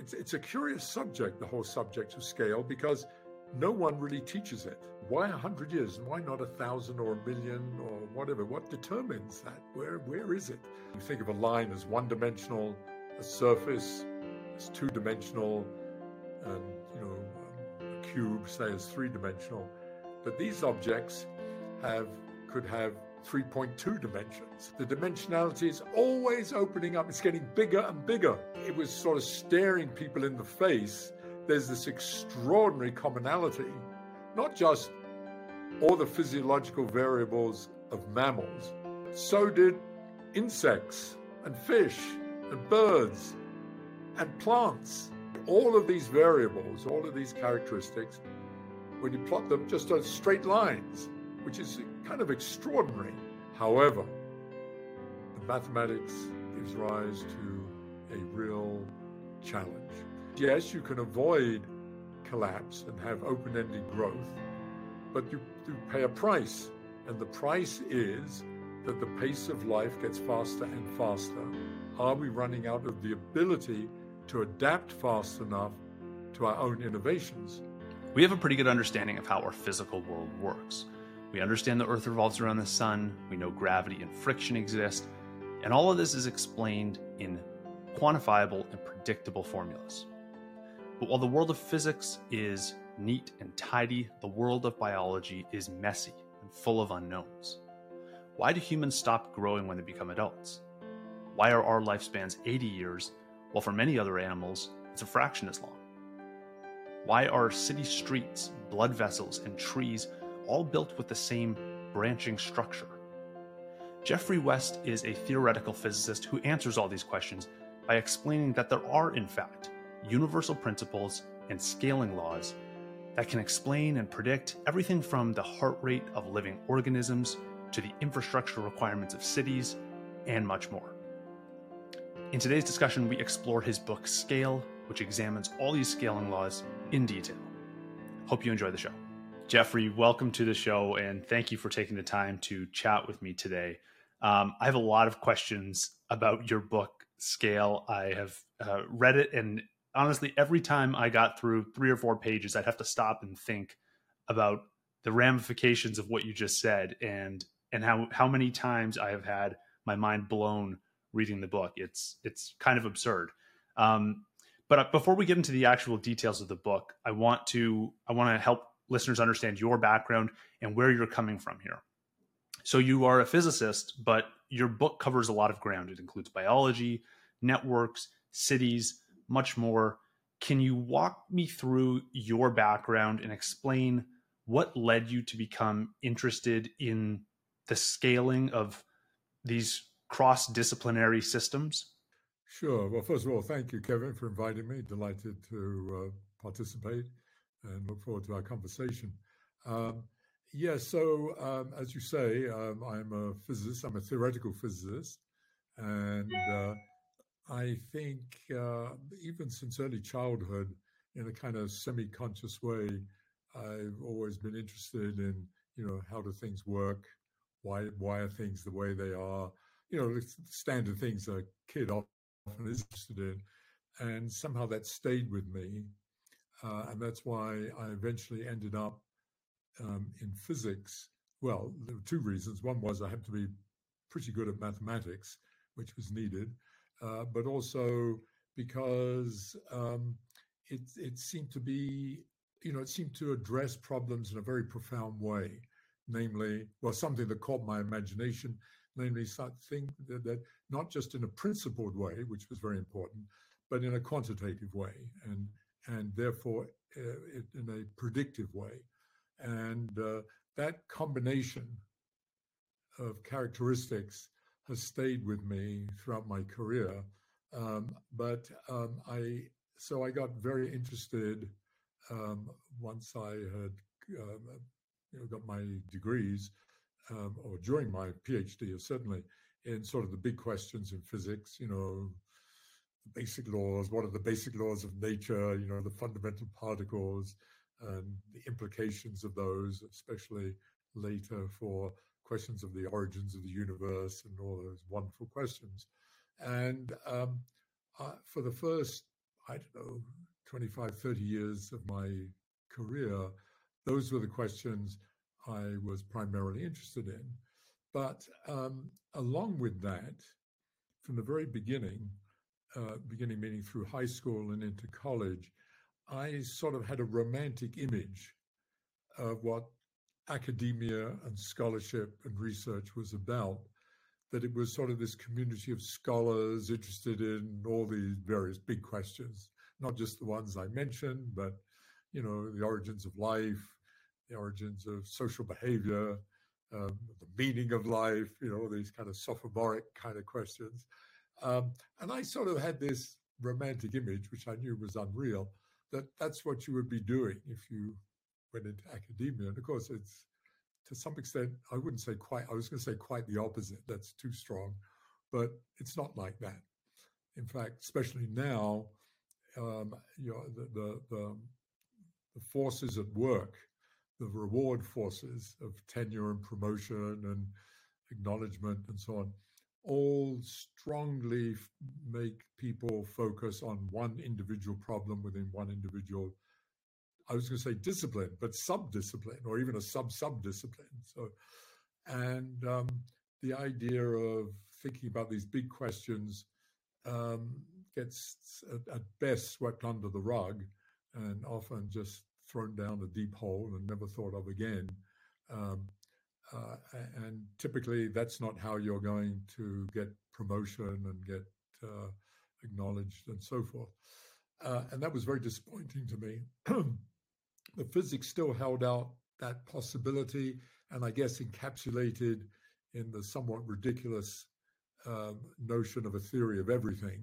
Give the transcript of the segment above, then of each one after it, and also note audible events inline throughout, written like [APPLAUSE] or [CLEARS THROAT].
it's, it's a curious subject, the whole subject of scale, because no one really teaches it. Why a hundred years? And why not a thousand or a million or whatever? What determines that? Where where is it? You think of a line as one dimensional, a surface as two dimensional, and you know a cube say as three dimensional. But these objects have could have 3.2 dimensions. The dimensionality is always opening up, it's getting bigger and bigger. It was sort of staring people in the face. There's this extraordinary commonality, not just all the physiological variables of mammals, so did insects and fish and birds and plants. All of these variables, all of these characteristics, when you plot them just as straight lines, which is kind of extraordinary. However, the mathematics gives rise to a real challenge. Yes, you can avoid collapse and have open ended growth, but you, you pay a price. And the price is that the pace of life gets faster and faster. Are we running out of the ability to adapt fast enough to our own innovations? We have a pretty good understanding of how our physical world works. We understand the Earth revolves around the sun, we know gravity and friction exist, and all of this is explained in quantifiable and predictable formulas. But while the world of physics is neat and tidy, the world of biology is messy and full of unknowns. Why do humans stop growing when they become adults? Why are our lifespans 80 years, while for many other animals, it's a fraction as long? Why are city streets, blood vessels, and trees all built with the same branching structure? Geoffrey West is a theoretical physicist who answers all these questions by explaining that there are, in fact, universal principles and scaling laws that can explain and predict everything from the heart rate of living organisms to the infrastructure requirements of cities and much more. In today's discussion, we explore his book Scale, which examines all these scaling laws in detail. Hope you enjoy the show. Geoffrey, welcome to the show, and thank you for taking the time to chat with me today. Um, I have a lot of questions about your book, Scale. I have uh, read it, and honestly, every time I got through three or four pages, I'd have to stop and think about the ramifications of what you just said, and and how how many times I have had my mind blown reading the book. It's it's kind of absurd. Um, but uh, before we get into the actual details of the book, I want to I want to help listeners understand your background and where you're coming from here. So you are a physicist, but your book covers a lot of ground. It includes biology, networks, cities, much more. Can you walk me through your background and explain what led you to become interested in the scaling of these cross disciplinary systems? Sure. Well, first of all, thank you, Kevin, for inviting me. Delighted to uh, participate and look forward to our conversation. Um, yeah, so um, as you say, um, I'm a physicist, I'm a theoretical physicist, and uh, I think uh, even since early childhood, in a kind of semi-conscious way, I've always been interested in, you know, how do things work? Why why are things the way they are? You know, the standard things a kid often is interested in, and somehow that stayed with me uh, and that's why I eventually ended up um, in physics. Well, there were two reasons. One was I had to be pretty good at mathematics, which was needed, uh, but also because um, it, it seemed to be, you know, it seemed to address problems in a very profound way. Namely, well, something that caught my imagination, namely something that, that not just in a principled way, which was very important, but in a quantitative way. And and therefore uh, in a predictive way. And uh, that combination of characteristics has stayed with me throughout my career. Um, but um, I, so I got very interested um, once I had, um, you know, got my degrees, um, or during my PhD, certainly in sort of the big questions in physics, you know, basic laws, what are the basic laws of nature, you know, the fundamental particles and the implications of those, especially later for questions of the origins of the universe and all those wonderful questions. And um, uh, for the first, I don't know, 25, 30 years of my career, those were the questions I was primarily interested in. But um, along with that, from the very beginning, uh, beginning meaning through high school and into college, I sort of had a romantic image of what academia and scholarship and research was about. That it was sort of this community of scholars interested in all these various big questions, not just the ones I mentioned, but you know the origins of life, the origins of social behavior, um, the meaning of life, you know, these kind of sophomoric kind of questions. Um, and I sort of had this romantic image, which I knew was unreal, that that's what you would be doing if you went into academia. And of course, it's to some extent, I wouldn't say quite, I was going to say quite the opposite. That's too strong, but it's not like that. In fact, especially now, um, you know, the, the, the, the forces at work the reward forces of tenure and promotion and acknowledgement and so on all strongly make people focus on one individual problem within one individual i was going to say discipline but sub-discipline or even a sub-sub-discipline so and um, the idea of thinking about these big questions um, gets at, at best swept under the rug and often just thrown down a deep hole and never thought of again. Um, uh, and typically, that's not how you're going to get promotion and get uh, acknowledged and so forth. Uh, and that was very disappointing to me. [CLEARS THROAT] the physics still held out that possibility, and I guess encapsulated in the somewhat ridiculous um, notion of a theory of everything.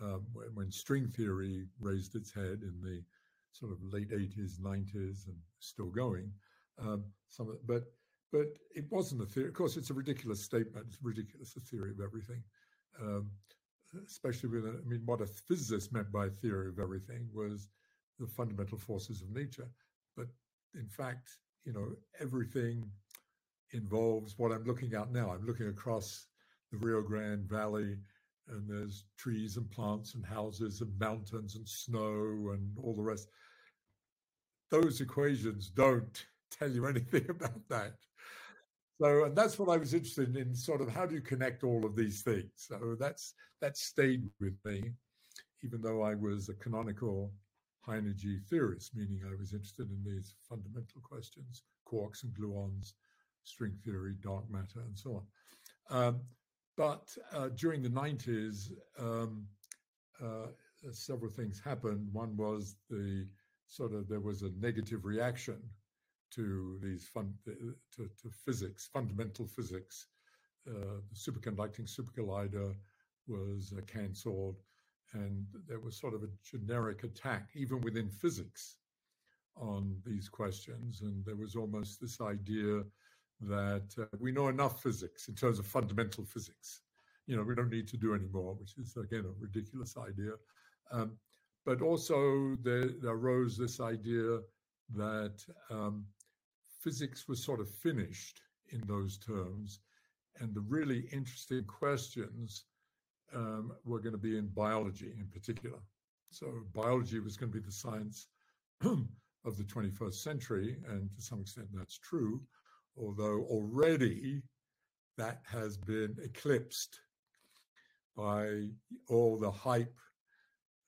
Um, when, when, string theory raised its head in the sort of late 80s, 90s, and still going. Um, some but but it wasn't a theory. Of course, it's a ridiculous statement. It's ridiculous, a theory of everything. Um, especially with, I mean, what a physicist meant by theory of everything was the fundamental forces of nature. But in fact, you know, everything involves what I'm looking at now. I'm looking across the Rio Grande Valley and there's trees and plants and houses and mountains and snow and all the rest. Those equations don't [LAUGHS] tell you anything [LAUGHS] about that. So, and that's what I was interested in, sort of how do you connect all of these things? So that's that stayed with me, even though I was a canonical high energy theorist, meaning I was interested in these fundamental questions, quarks and gluons, string theory, dark matter, and so on. Um, but uh, during the 90s, um, uh, several things happened. One was the sort of there was a negative reaction to these fun, to, to physics, fundamental physics. Uh, the superconducting super collider was uh, cancelled, and there was sort of a generic attack, even within physics, on these questions. And there was almost this idea that uh, we know enough physics in terms of fundamental physics. You know, we don't need to do any more, which is again a ridiculous idea. Um, but also there, there, arose this idea that um, physics was sort of finished in those terms, and the really interesting questions um, were going to be in biology in particular. So biology was going to be the science [CLEARS THROAT] of the 21st century, and to some extent that's true although already that has been eclipsed by all the hype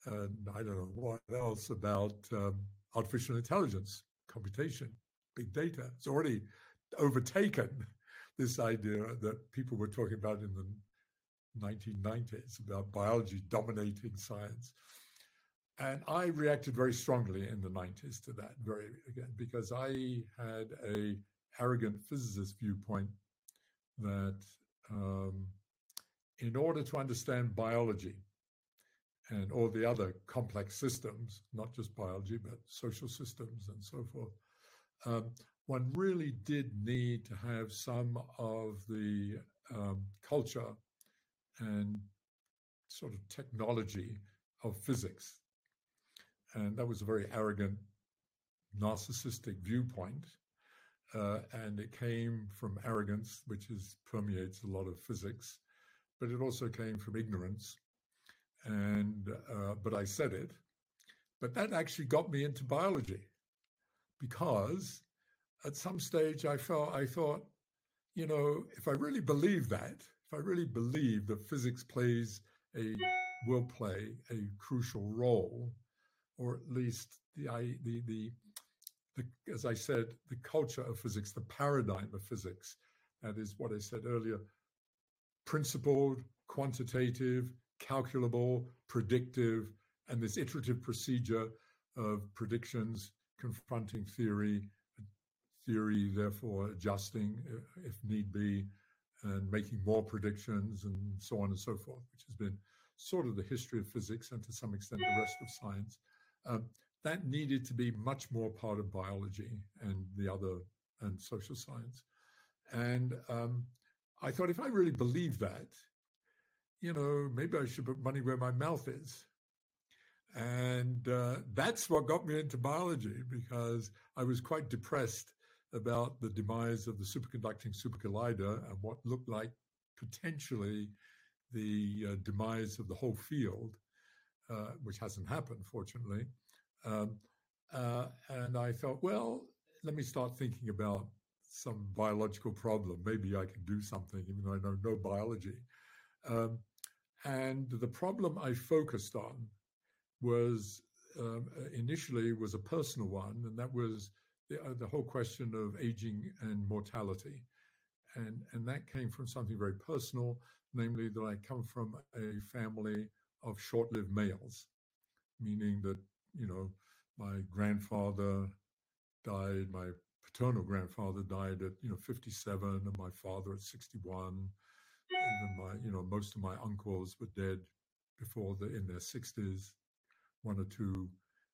and I don't know what else about um, artificial intelligence, computation, big data. It's already overtaken this idea that people were talking about in the 1990s about biology dominating science. And I reacted very strongly in the 90s to that, very again, because I had a arrogant physicist viewpoint that um, in order to understand biology and all the other complex systems, not just biology, but social systems and so forth, um, one really did need to have some of the um, culture and sort of technology of physics. And that was a very arrogant, narcissistic viewpoint uh, and it came from arrogance, which is permeates a lot of physics, but it also came from ignorance and uh, but I said it. But that actually got me into biology because at some stage I felt I thought, you know, if I really believe that, if I really believe that physics plays a will play a crucial role, or at least the the the, the as I said, the culture of physics, the paradigm of physics, that is what I said earlier, principled, quantitative, calculable, predictive, and this iterative procedure of predictions confronting theory, theory therefore adjusting if need be, and making more predictions and so on and so forth, which has been sort of the history of physics and to some extent the rest of science. Um, that needed to be much more part of biology and the other and social science. And um, I thought if I really believe that, you know, maybe I should put money where my mouth is. And uh, that's what got me into biology because I was quite depressed about the demise of the superconducting super collider and what looked like potentially the uh, demise of the whole field, uh, which hasn't happened, fortunately. Um, uh, and I thought, well, let me start thinking about some biological problem. Maybe I can do something, even though I know no biology. Um, and the problem I focused on was um, initially was a personal one, and that was the, uh, the whole question of aging and mortality. And, and that came from something very personal, namely that I come from a family of short lived males, meaning that, you know, my grandfather died, my paternal grandfather died at, you know, 57, and my father at 61. My, you know, most of my uncles were dead before the in their 60s. One or two,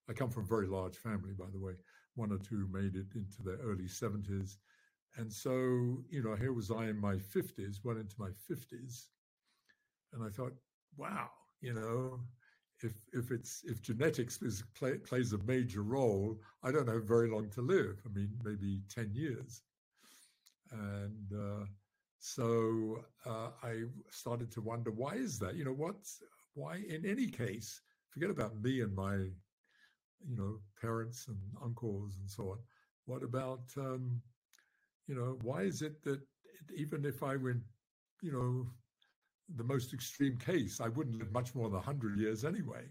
I come from a very large family, by the way. One or two made it into their early 70s. And so, you know, here was I in my 50s, went into my 50s, and I thought, wow, you know, if if it's if genetics is, play, plays a major role, I don't have very long to live. I mean, maybe 10 years. And uh, so uh, I started to wonder, why is that? You know, what's why in any case, forget about me and my, you know, parents and uncles and so on. What about um, you know, why is it that even if I went, you know, the most extreme case, I wouldn't live much more than 100 years anyway.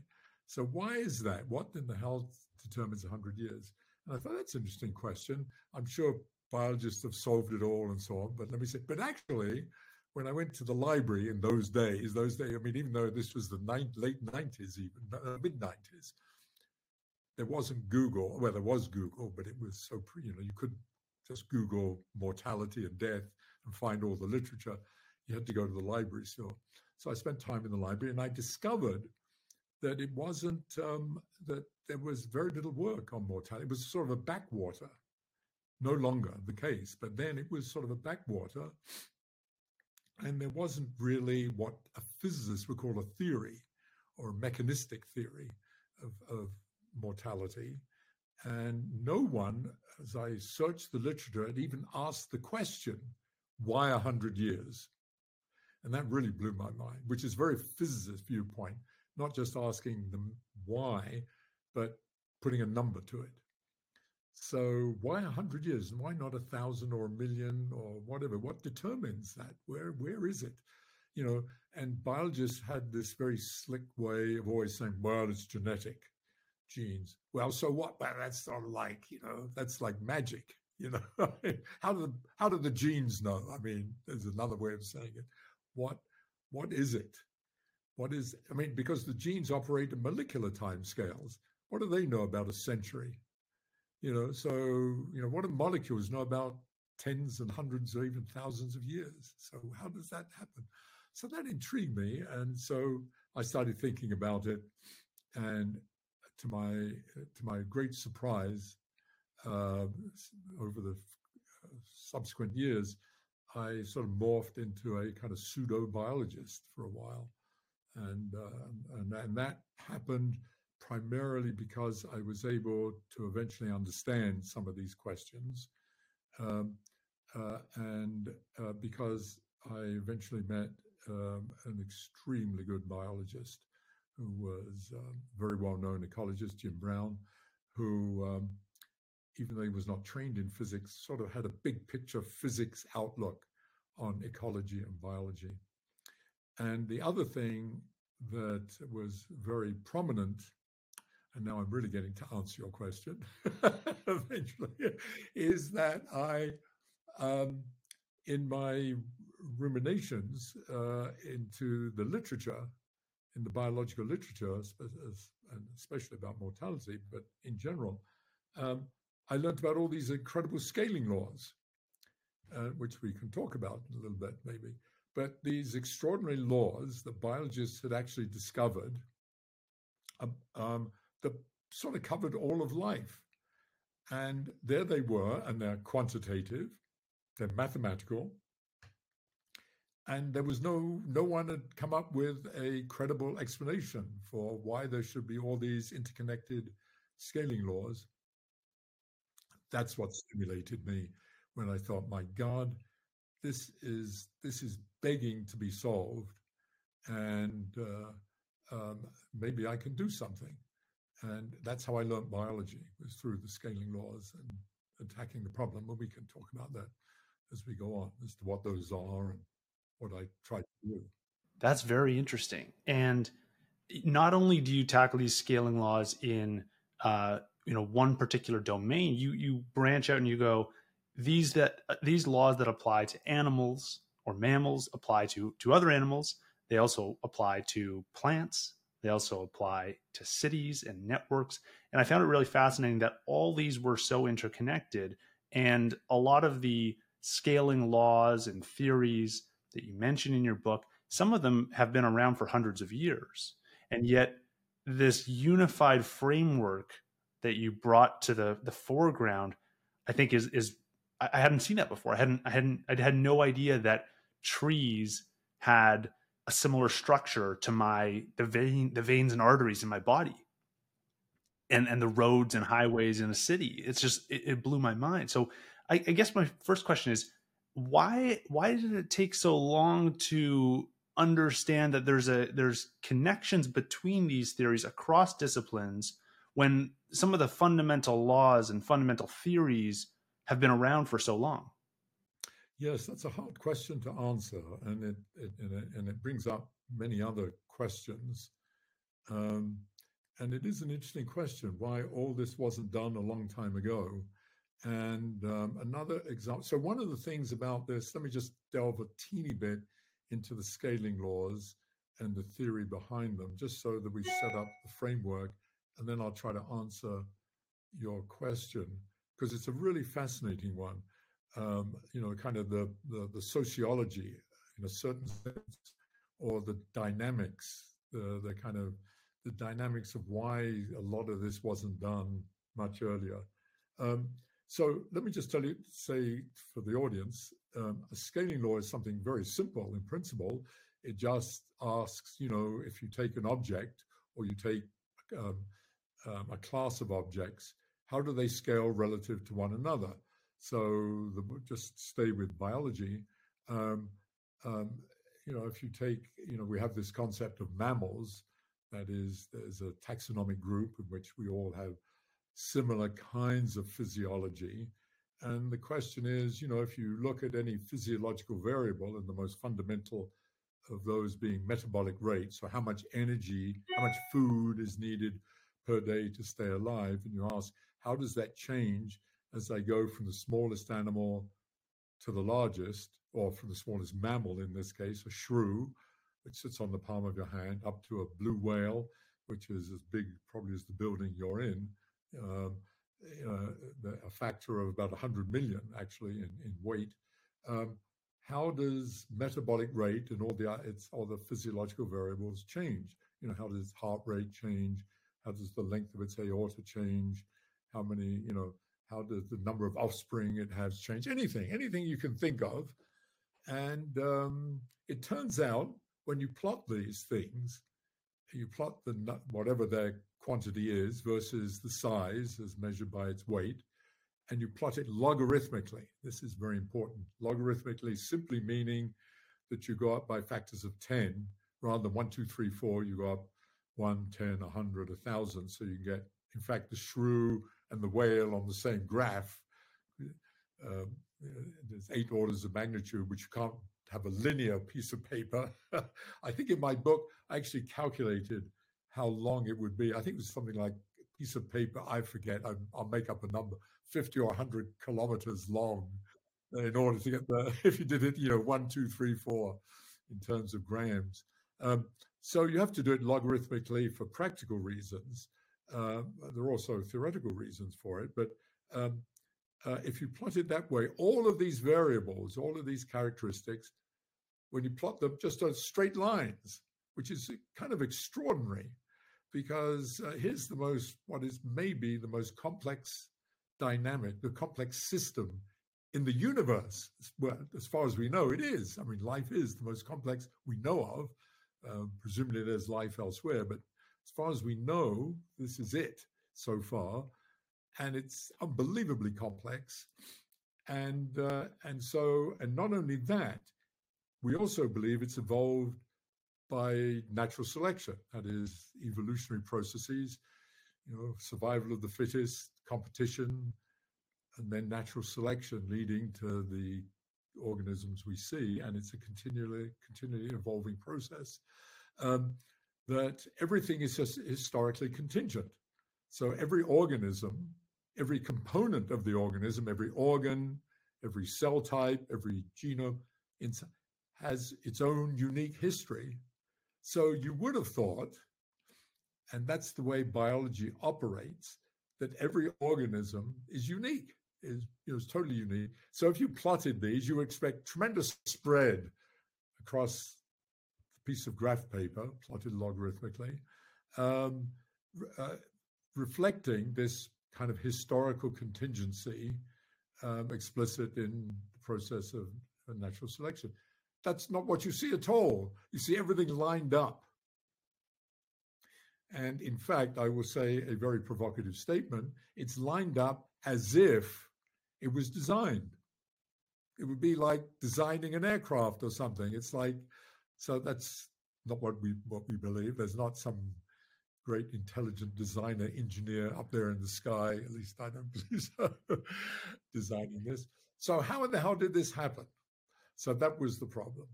So why is that? What in the hell determines 100 years? And I thought that's an interesting question. I'm sure biologists have solved it all and so on, but let me say, but actually, when I went to the library in those days, those days, I mean, even though this was the late 90s, even uh, mid 90s, there wasn't Google. Well, there was Google, but it was so, you know, you could just Google mortality and death and find all the literature. You had to go to the library still. So I spent time in the library and I discovered that it wasn't, um, that there was very little work on mortality. It was sort of a backwater, no longer the case, but then it was sort of a backwater. And there wasn't really what a physicist would call a theory or a mechanistic theory of, of mortality. And no one, as I searched the literature, had even asked the question, why 100 years? And that really blew my mind, which is very physicist viewpoint, not just asking them why, but putting a number to it. So why a 100 years and why not a thousand or a million or whatever? What determines that? Where where is it? You know, and biologists had this very slick way of always saying, well, it's genetic genes. Well, so what? Well, that's of like, you know, that's like magic. You know, [LAUGHS] how do the, how do the genes know? I mean, there's another way of saying it. What what is it? What is? I mean, because the genes operate at molecular time scales. What do they know about a century? You know, so you know, what do molecules know about tens and hundreds or even thousands of years? So how does that happen? So that intrigued me, and so I started thinking about it, and to my to my great surprise, uh, over the uh, subsequent years, I sort of morphed into a kind of pseudo biologist for a while, and, uh, and and that happened primarily because I was able to eventually understand some of these questions, um, uh, and uh, because I eventually met um, an extremely good biologist who was a um, very well known ecologist, Jim Brown, who, um, even though he was not trained in physics, sort of had a big picture physics outlook on ecology and biology. And the other thing that was very prominent, and now I'm really getting to answer your question [LAUGHS] eventually, is that I, um, in my ruminations uh, into the literature, in the biological literature, and especially about mortality, but in general, um, I learned about all these incredible scaling laws, uh, which we can talk about in a little bit maybe. But these extraordinary laws that biologists had actually discovered um, um, that sort of covered all of life. And there they were, and they're quantitative, they're mathematical, and there was no no one had come up with a credible explanation for why there should be all these interconnected scaling laws. That's what stimulated me when i thought my god this is this is begging to be solved and uh, um, maybe i can do something and that's how i learned biology was through the scaling laws and attacking the problem and we can talk about that as we go on as to what those are and what I try to do. That's very interesting. And not only do you tackle these scaling laws in uh, you know one particular domain, you you branch out and you go these that these laws that apply to animals or mammals apply to to other animals. They also apply to plants. They also apply to cities and networks. And I found it really fascinating that all these were so interconnected. And a lot of the scaling laws and theories that you mention in your book, some of them have been around for hundreds of years. And yet, this unified framework that you brought to the, the foreground, I think is, is I hadn't seen that before. I hadn't, I hadn't, I had no idea that trees had a similar structure to my the vein the veins and arteries in my body. And and the roads and highways in a city. It's just it, it blew my mind. So I, I, guess my first question is why why did it take so long to understand that there's a there's connections between these theories across disciplines when some of the fundamental laws and fundamental theories have been around for so long yes that's a hard question to answer and it, it and, it, and it brings up many other questions um, and it is an interesting question why all this wasn't done a long time ago and um, another example. So, one of the things about this, let me just delve a teeny bit into the scaling laws and the theory behind them, just so that we set up the framework. And then I'll try to answer your question because it's a really fascinating one. Um, you know, kind of the, the, the sociology in a certain sense, or the dynamics, the the kind of the dynamics of why a lot of this wasn't done much earlier. Um, so let me just tell you, say for the audience, um, a scaling law is something very simple in principle. It just asks, you know, if you take an object or you take um, um, a class of objects, how do they scale relative to one another? So the, just stay with biology. Um, um, you know, if you take, you know, we have this concept of mammals. That is, there's a taxonomic group in which we all have similar kinds of physiology. And the question is, you know, if you look at any physiological variable, and the most fundamental of those being metabolic rate, so how much energy, how much food is needed per day to stay alive, and you ask, how does that change as they go from the smallest animal to the largest, or from the smallest mammal in this case, a shrew, which sits on the palm of your hand, up to a blue whale, which is as big probably as the building you're in, um, a factor of about 100 million actually in, in weight. Um, how does metabolic rate and all the its all the physiological variables change? You know, how does heart rate change? How does the length of its aorta change? How many, you know, how does the number of offspring it has change? Anything, anything you can think of. And um, it turns out when you plot these things, you plot the whatever their quantity is versus the size as measured by its weight, and you plot it logarithmically. This is very important. Logarithmically simply meaning that you go up by factors of 10 rather than 1, 2, 3, 4, you go up one, ten, a hundred, a thousand. So you can get, in fact, the shrew and the whale on the same graph. Um, there's eight orders of magnitude, which you can't have a linear piece of paper. [LAUGHS] I think in my book, I actually calculated how long it would be. I think it was something like a piece of paper, I forget, I, will make up a number, 50 or 100 kilometers long in order to get the, [LAUGHS] if you did it, you know, one, two, three, four in terms of grams. Um, so you have to do it logarithmically for practical reasons. Uh, there are also theoretical reasons for it, but um, uh, if you plot it that way, all of these variables, all of these characteristics, when you plot them just on straight lines, which is kind of extraordinary, because uh, here's the most, what is maybe the most complex dynamic, the complex system in the universe. Well, as far as we know, it is. I mean, life is the most complex we know of. Um, presumably, there's life elsewhere, but as far as we know, this is it so far, and it's unbelievably complex. And uh, and so, and not only that, we also believe it's evolved by natural selection, that is, evolutionary processes, you know, survival of the fittest, competition, and then natural selection leading to the organisms we see, and it's a continually continually evolving process. Um, that everything is just historically contingent. So every organism, every component of the organism, every organ, every cell type, every genome has its own unique history. So you would have thought, and that's the way biology operates, that every organism is unique is you know, is totally unique. So if you plotted these, you expect tremendous spread across piece of graph paper plotted logarithmically, um, uh, reflecting this kind of historical contingency um, explicit in the process of, of natural selection. That's not what you see at all. You see everything lined up. And in fact, I will say a very provocative statement. It's lined up as if it was designed. It would be like designing an aircraft or something. It's like, so that's not what we what we believe. There's not some great intelligent designer engineer up there in the sky. At least I don't [LAUGHS] believe so. designing this. So how in the hell did this happen? So that was the problem,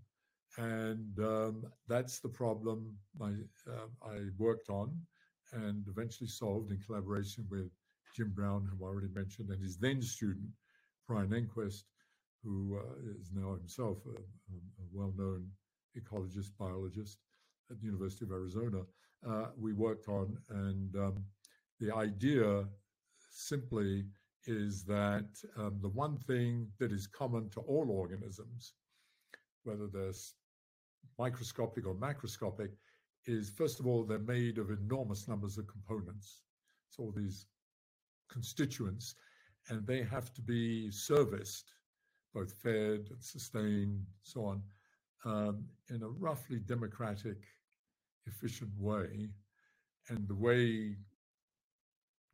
and um, that's the problem I uh, I worked on and eventually solved in collaboration with Jim Brown, whom I already mentioned, and his then student, Brian Enquist, who uh, is now himself a, a well-known ecologist, biologist at the University of Arizona, uh, we worked on. And um, the idea simply is that um, the one thing that is common to all organisms, whether they're microscopic or macroscopic, is first of all, they're made of enormous numbers of components. So all these constituents, and they have to be serviced, both fed and sustained, so on, um, in a roughly democratic, efficient way. And the way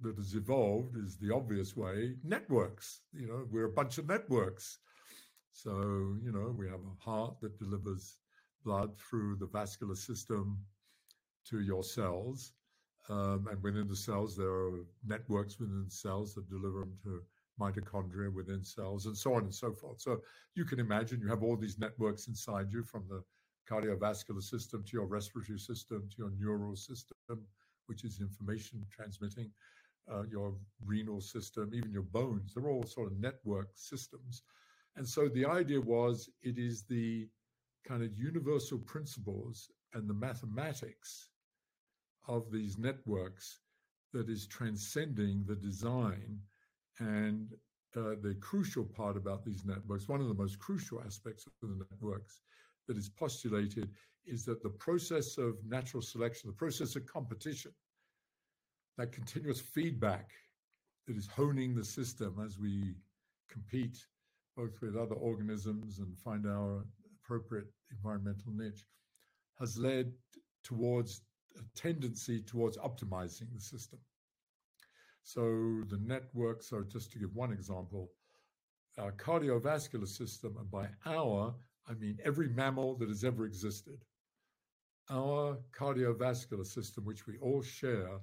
that has evolved is the obvious way networks. You know, we're a bunch of networks. So, you know, we have a heart that delivers blood through the vascular system to your cells. Um, and within the cells, there are networks within cells that deliver them to mitochondria within cells and so on and so forth. So you can imagine you have all these networks inside you from the cardiovascular system to your respiratory system to your neural system, which is information transmitting, uh, your renal system, even your bones. They're all sort of network systems. And so the idea was it is the kind of universal principles and the mathematics of these networks that is transcending the design. And uh, the crucial part about these networks, one of the most crucial aspects of the networks that is postulated, is that the process of natural selection, the process of competition, that continuous feedback that is honing the system as we compete both with other organisms and find our appropriate environmental niche, has led towards a tendency towards optimizing the system. So the network, so just to give one example, our cardiovascular system, and by our, I mean every mammal that has ever existed, our cardiovascular system, which we all share,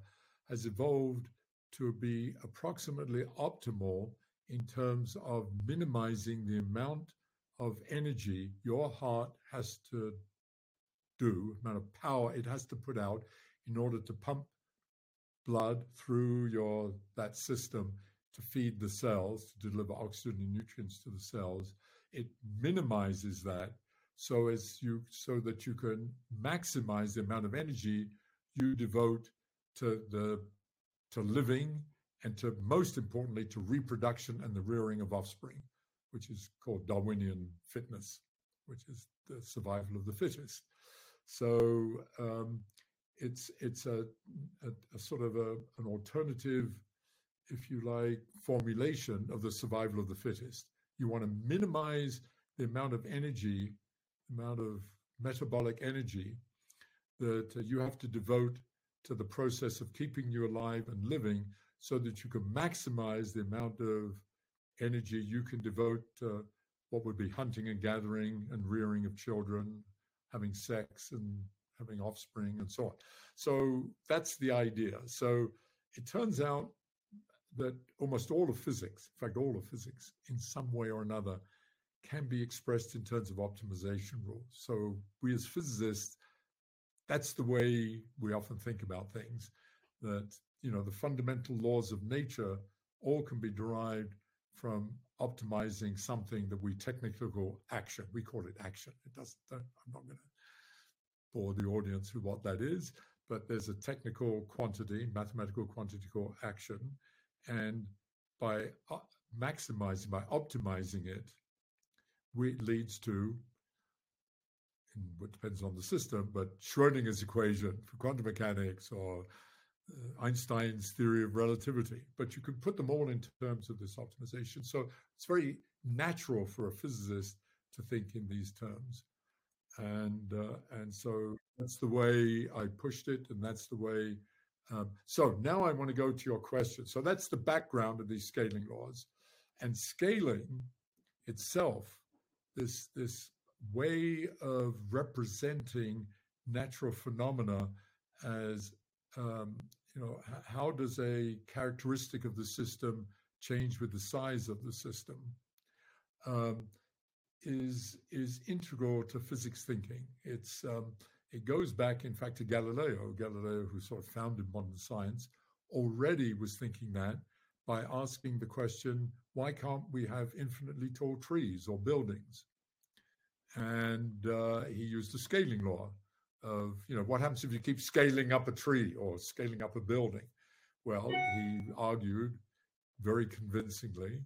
has evolved to be approximately optimal in terms of minimizing the amount of energy your heart has to do, amount of power it has to put out in order to pump blood through your that system to feed the cells, to deliver oxygen and nutrients to the cells. It minimizes that so as you so that you can maximize the amount of energy you devote to the to living and to most importantly to reproduction and the rearing of offspring which is called darwinian fitness which is the survival of the fittest so um, it's it's a, a, a sort of a, an alternative if you like formulation of the survival of the fittest. You want to minimize the amount of energy amount of metabolic energy that you have to devote to the process of keeping you alive and living so that you can maximize the amount of energy you can devote to what would be hunting and gathering and rearing of children, having sex and having offspring and so on. So that's the idea. So it turns out that almost all of physics, in fact, all of physics, in some way or another, can be expressed in terms of optimization rules. So we as physicists, that's the way we often think about things, that you know the fundamental laws of nature all can be derived from optimizing something that we technically call action. We call it action. It doesn't. I'm not going to bore the audience what that is, but there's a technical quantity, mathematical quantity called action, and by uh, maximizing, by optimizing it, we leads to, what depends on the system, but Schrodinger's equation for quantum mechanics or uh, Einstein's theory of relativity. But you can put them all in terms of this optimization. So it's very natural for a physicist to think in these terms. And uh, and so that's the way I pushed it, and that's the way. Um, so now I want to go to your question. So that's the background of these scaling laws, and scaling itself this this way of representing natural phenomena as um, you know how does a characteristic of the system change with the size of the system um, is is integral to physics thinking it's um, it goes back in fact to galileo galileo who sort of founded modern science already was thinking that by asking the question, why can't we have infinitely tall trees or buildings? And uh, he used the scaling law of, you know, what happens if you keep scaling up a tree or scaling up a building? Well, he argued very convincingly,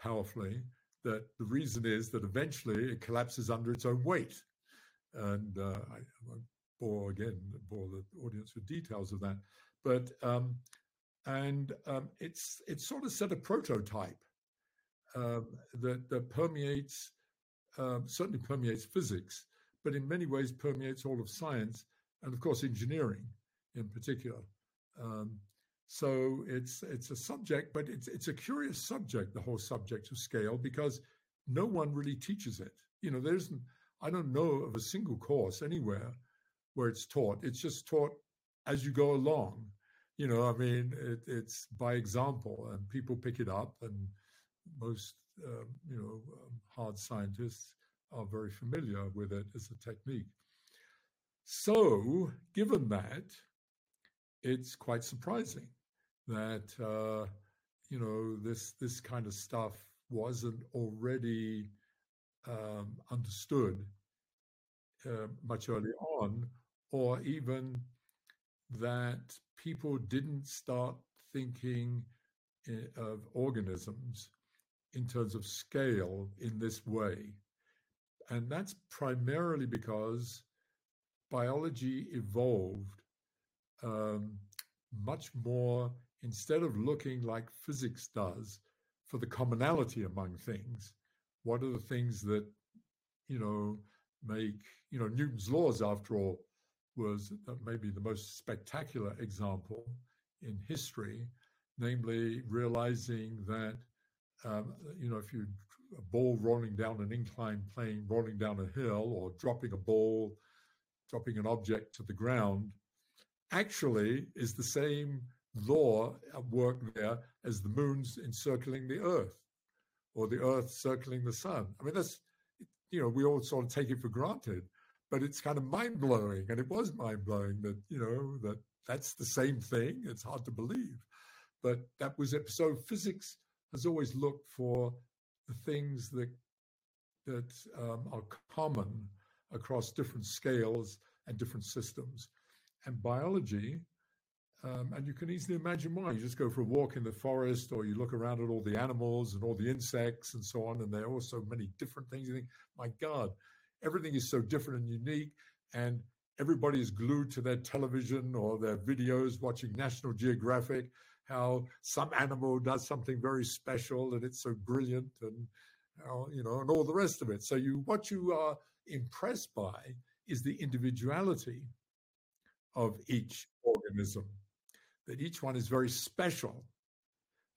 powerfully, that the reason is that eventually it collapses under its own weight. And uh, I won't bore again, bore the audience with details of that. But um, and um, it's it's sort of set a prototype um, that that permeates um, certainly permeates physics, but in many ways permeates all of science and of course engineering in particular. Um, so it's it's a subject, but it's it's a curious subject, the whole subject of scale, because no one really teaches it. You know, there's I don't know of a single course anywhere where it's taught. It's just taught as you go along you know, I mean, it, it's by example, and people pick it up, and most, um, you know, um, hard scientists are very familiar with it as a technique. So, given that, it's quite surprising that uh, you know this this kind of stuff wasn't already um, understood uh, much early on, or even that people didn't start thinking eh, of organisms in terms of scale in this way. And that's primarily because biology evolved um, much more, instead of looking like physics does for the commonality among things, what are the things that, you know, make, you know, Newton's laws, after all, was maybe the most spectacular example in history, namely realizing that um, you know if you a ball rolling down an inclined plane, rolling down a hill, or dropping a ball dropping an object to the ground, actually is the same law at work there as the moon's encircling the Earth or the Earth circling the sun. I mean, that's, you know, we all sort of take it for granted, but it's kind of mind blowing. And it was mind blowing that, you know, that that's the same thing. It's hard to believe. But that was it. So physics has always looked for the things that that um, are common across different scales and different systems. And biology, um, and you can easily imagine why. You just go for a walk in the forest or you look around at all the animals and all the insects and so on, and there are all so many different things. You think, my God, everything is so different and unique. And everybody is glued to their television or their videos watching National Geographic how some animal does something very special and it's so brilliant and you know and all the rest of it so you what you are impressed by is the individuality of each organism that each one is very special.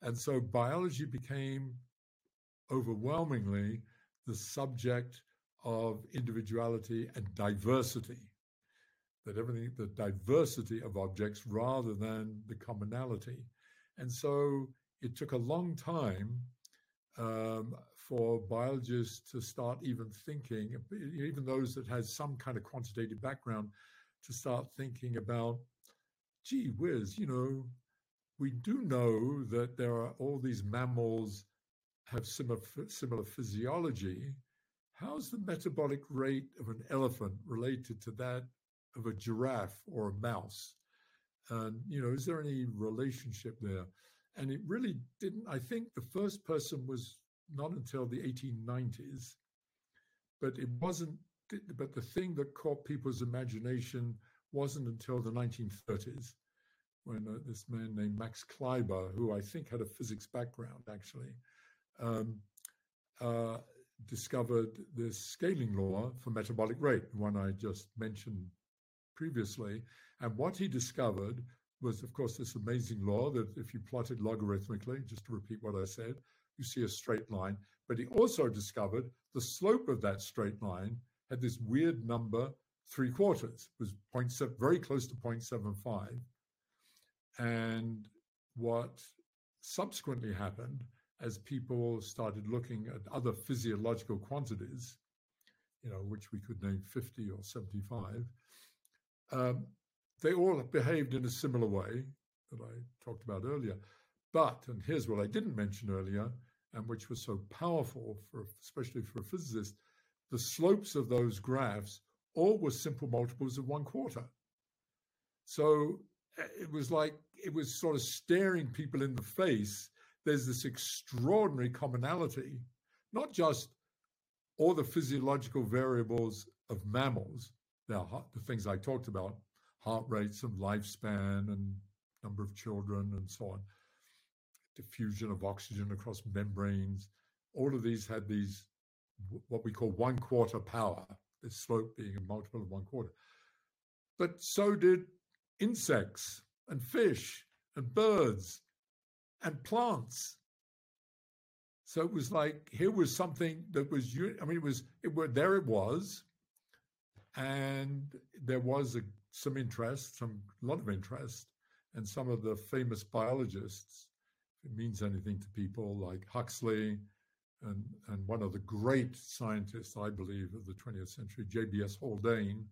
And so biology became overwhelmingly the subject of individuality and diversity that everything the diversity of objects rather than the commonality. And so it took a long time um, for biologists to start even thinking, even those that had some kind of quantitative background, to start thinking about, gee whiz, you know, we do know that there are all these mammals have similar, similar physiology. How's the metabolic rate of an elephant related to that of a giraffe or a mouse? And, you know, is there any relationship there? And it really didn't. I think the first person was not until the 1890s, but it wasn't. But the thing that caught people's imagination wasn't until the 1930s, when uh, this man named Max Kleiber, who I think had a physics background actually, um, uh, discovered this scaling law for metabolic rate, the one I just mentioned previously. And what he discovered was, of course, this amazing law that if you plot it logarithmically, just to repeat what I said, you see a straight line. But he also discovered the slope of that straight line had this weird number, three quarters, was 0.7, very close to 0.75. And what subsequently happened as people started looking at other physiological quantities, you know, which we could name 50 or 75, um, they all behaved in a similar way that I talked about earlier. But, and here's what I didn't mention earlier, and which was so powerful for especially for a physicist, the slopes of those graphs all were simple multiples of one quarter. So eh, it was like it was sort of staring people in the face. There's this extraordinary commonality, not just all the physiological variables of mammals, the, the things I talked about, heart rates and lifespan and number of children and so on, diffusion of oxygen across membranes. All of these had these, what we call one quarter power, the slope being a multiple of one quarter. But so did insects and fish and birds and plants. So it was like here was something that was. I mean, it was. It were there. It was, and there was a some interest, some a lot of interest, and some of the famous biologists, if it means anything to people like Huxley, and and one of the great scientists, I believe, of the 20th century, J.B.S. Haldane,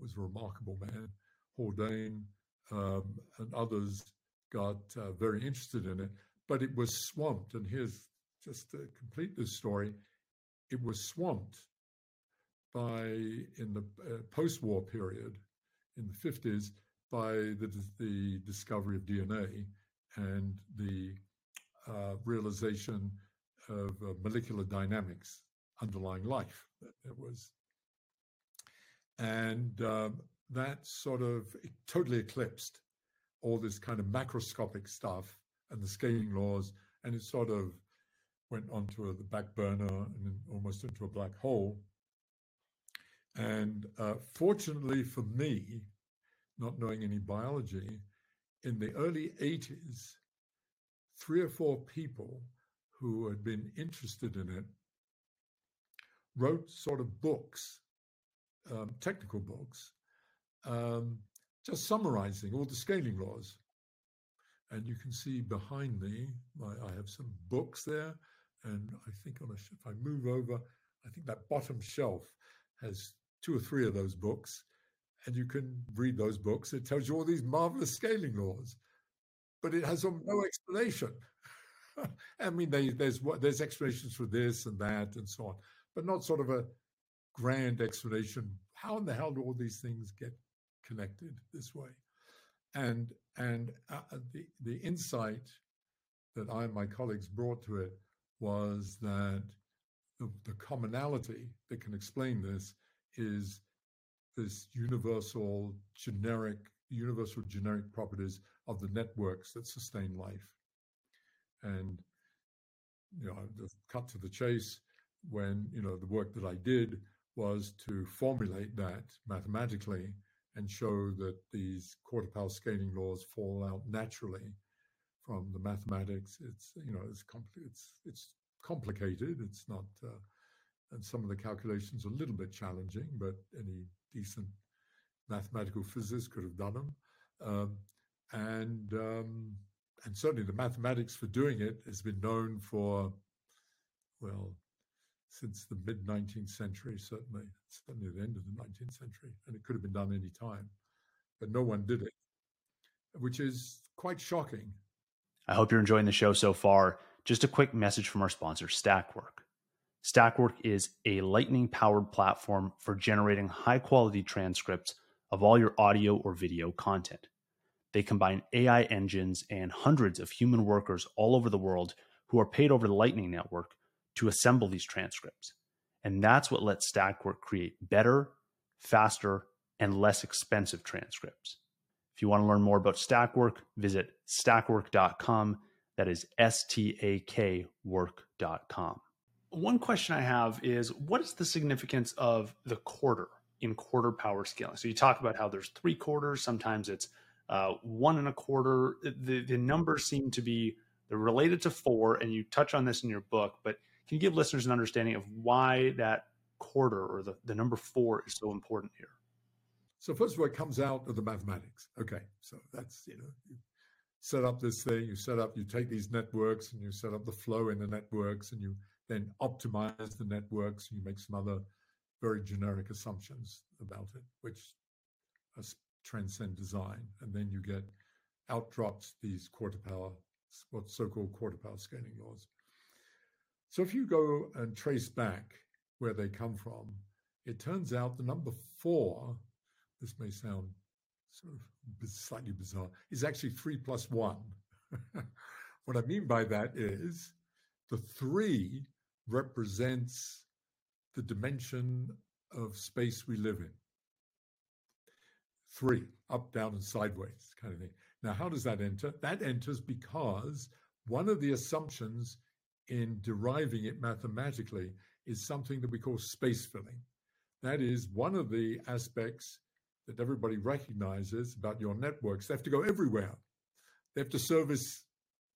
was a remarkable man. Haldane um, and others got uh, very interested in it, but it was swamped. And here's just to complete this story: it was swamped by in the uh, post-war period in the 50s by the, the discovery of DNA and the uh, realization of molecular dynamics underlying life. It was, and um, that sort of totally eclipsed all this kind of macroscopic stuff and the scaling laws, and it sort of went onto a, the back burner and almost into a black hole. And uh, fortunately for me, not knowing any biology, in the early 80s, three or four people who had been interested in it wrote sort of books, um, technical books, um, just summarizing all the scaling laws. And you can see behind me, my, I have some books there. And I think on a, if I move over, I think that bottom shelf has two or three of those books. And you can read those books. It tells you all these marvelous scaling laws, but it has no explanation. [LAUGHS] I mean, they, there's there's explanations for this and that and so on, but not sort of a grand explanation. How in the hell do all these things get connected this way? And and uh, uh, the the insight that I and my colleagues brought to it was that the, the commonality that can explain this is this universal generic universal generic properties of the networks that sustain life and you know just cut to the chase when you know the work that i did was to formulate that mathematically and show that these quarter power scaling laws fall out naturally from the mathematics. It's you know it's compl- it's it's complicated. It's not, uh, and some of the calculations are a little bit challenging, but any decent mathematical physicist could have done them. Um, and um, and certainly the mathematics for doing it has been known for well since the mid 19th century, certainly, certainly the end of the 19th century, and it could have been done any time, but no one did it, which is quite shocking. I hope you're enjoying the show so far. Just a quick message from our sponsor, Stakwork. Stakwork is a lightning powered platform for generating high quality transcripts of all your audio or video content. They combine AI engines and hundreds of human workers all over the world who are paid over the Lightning Network to assemble these transcripts. And that's what lets Stakwork create better, faster, and less expensive transcripts. If you want to learn more about Stakwork, visit stakwork.com. That is S T A K work.com. One question I have is what is the significance of the quarter in quarter power scaling? So you talk about how there's three quarters, sometimes it's uh, one and a quarter. The, the numbers seem to be they're related to four, and you touch on this in your book, but can you give listeners an understanding of why that quarter or the, the number four is so important here? So first of all, it comes out of the mathematics. Okay, so that's you know, you set up this thing, you set up, you take these networks and you set up the flow in the networks, and you then optimize the networks, and you make some other very generic assumptions about it, which transcend design, and then you get out outdrops these quarter power, what so-called quarter power scaling laws. So if you go and trace back where they come from, it turns out the number four, this may sound sort of slightly bizarre, is actually three plus one. [LAUGHS] what I mean by that is the three represents the dimension of space we live in. Three, up, down, and sideways kind of thing. Now, how does that enter? That enters because one of the assumptions in deriving it mathematically is something that we call space filling. That is one of the aspects that everybody recognizes about your networks. They have to go everywhere. They have to service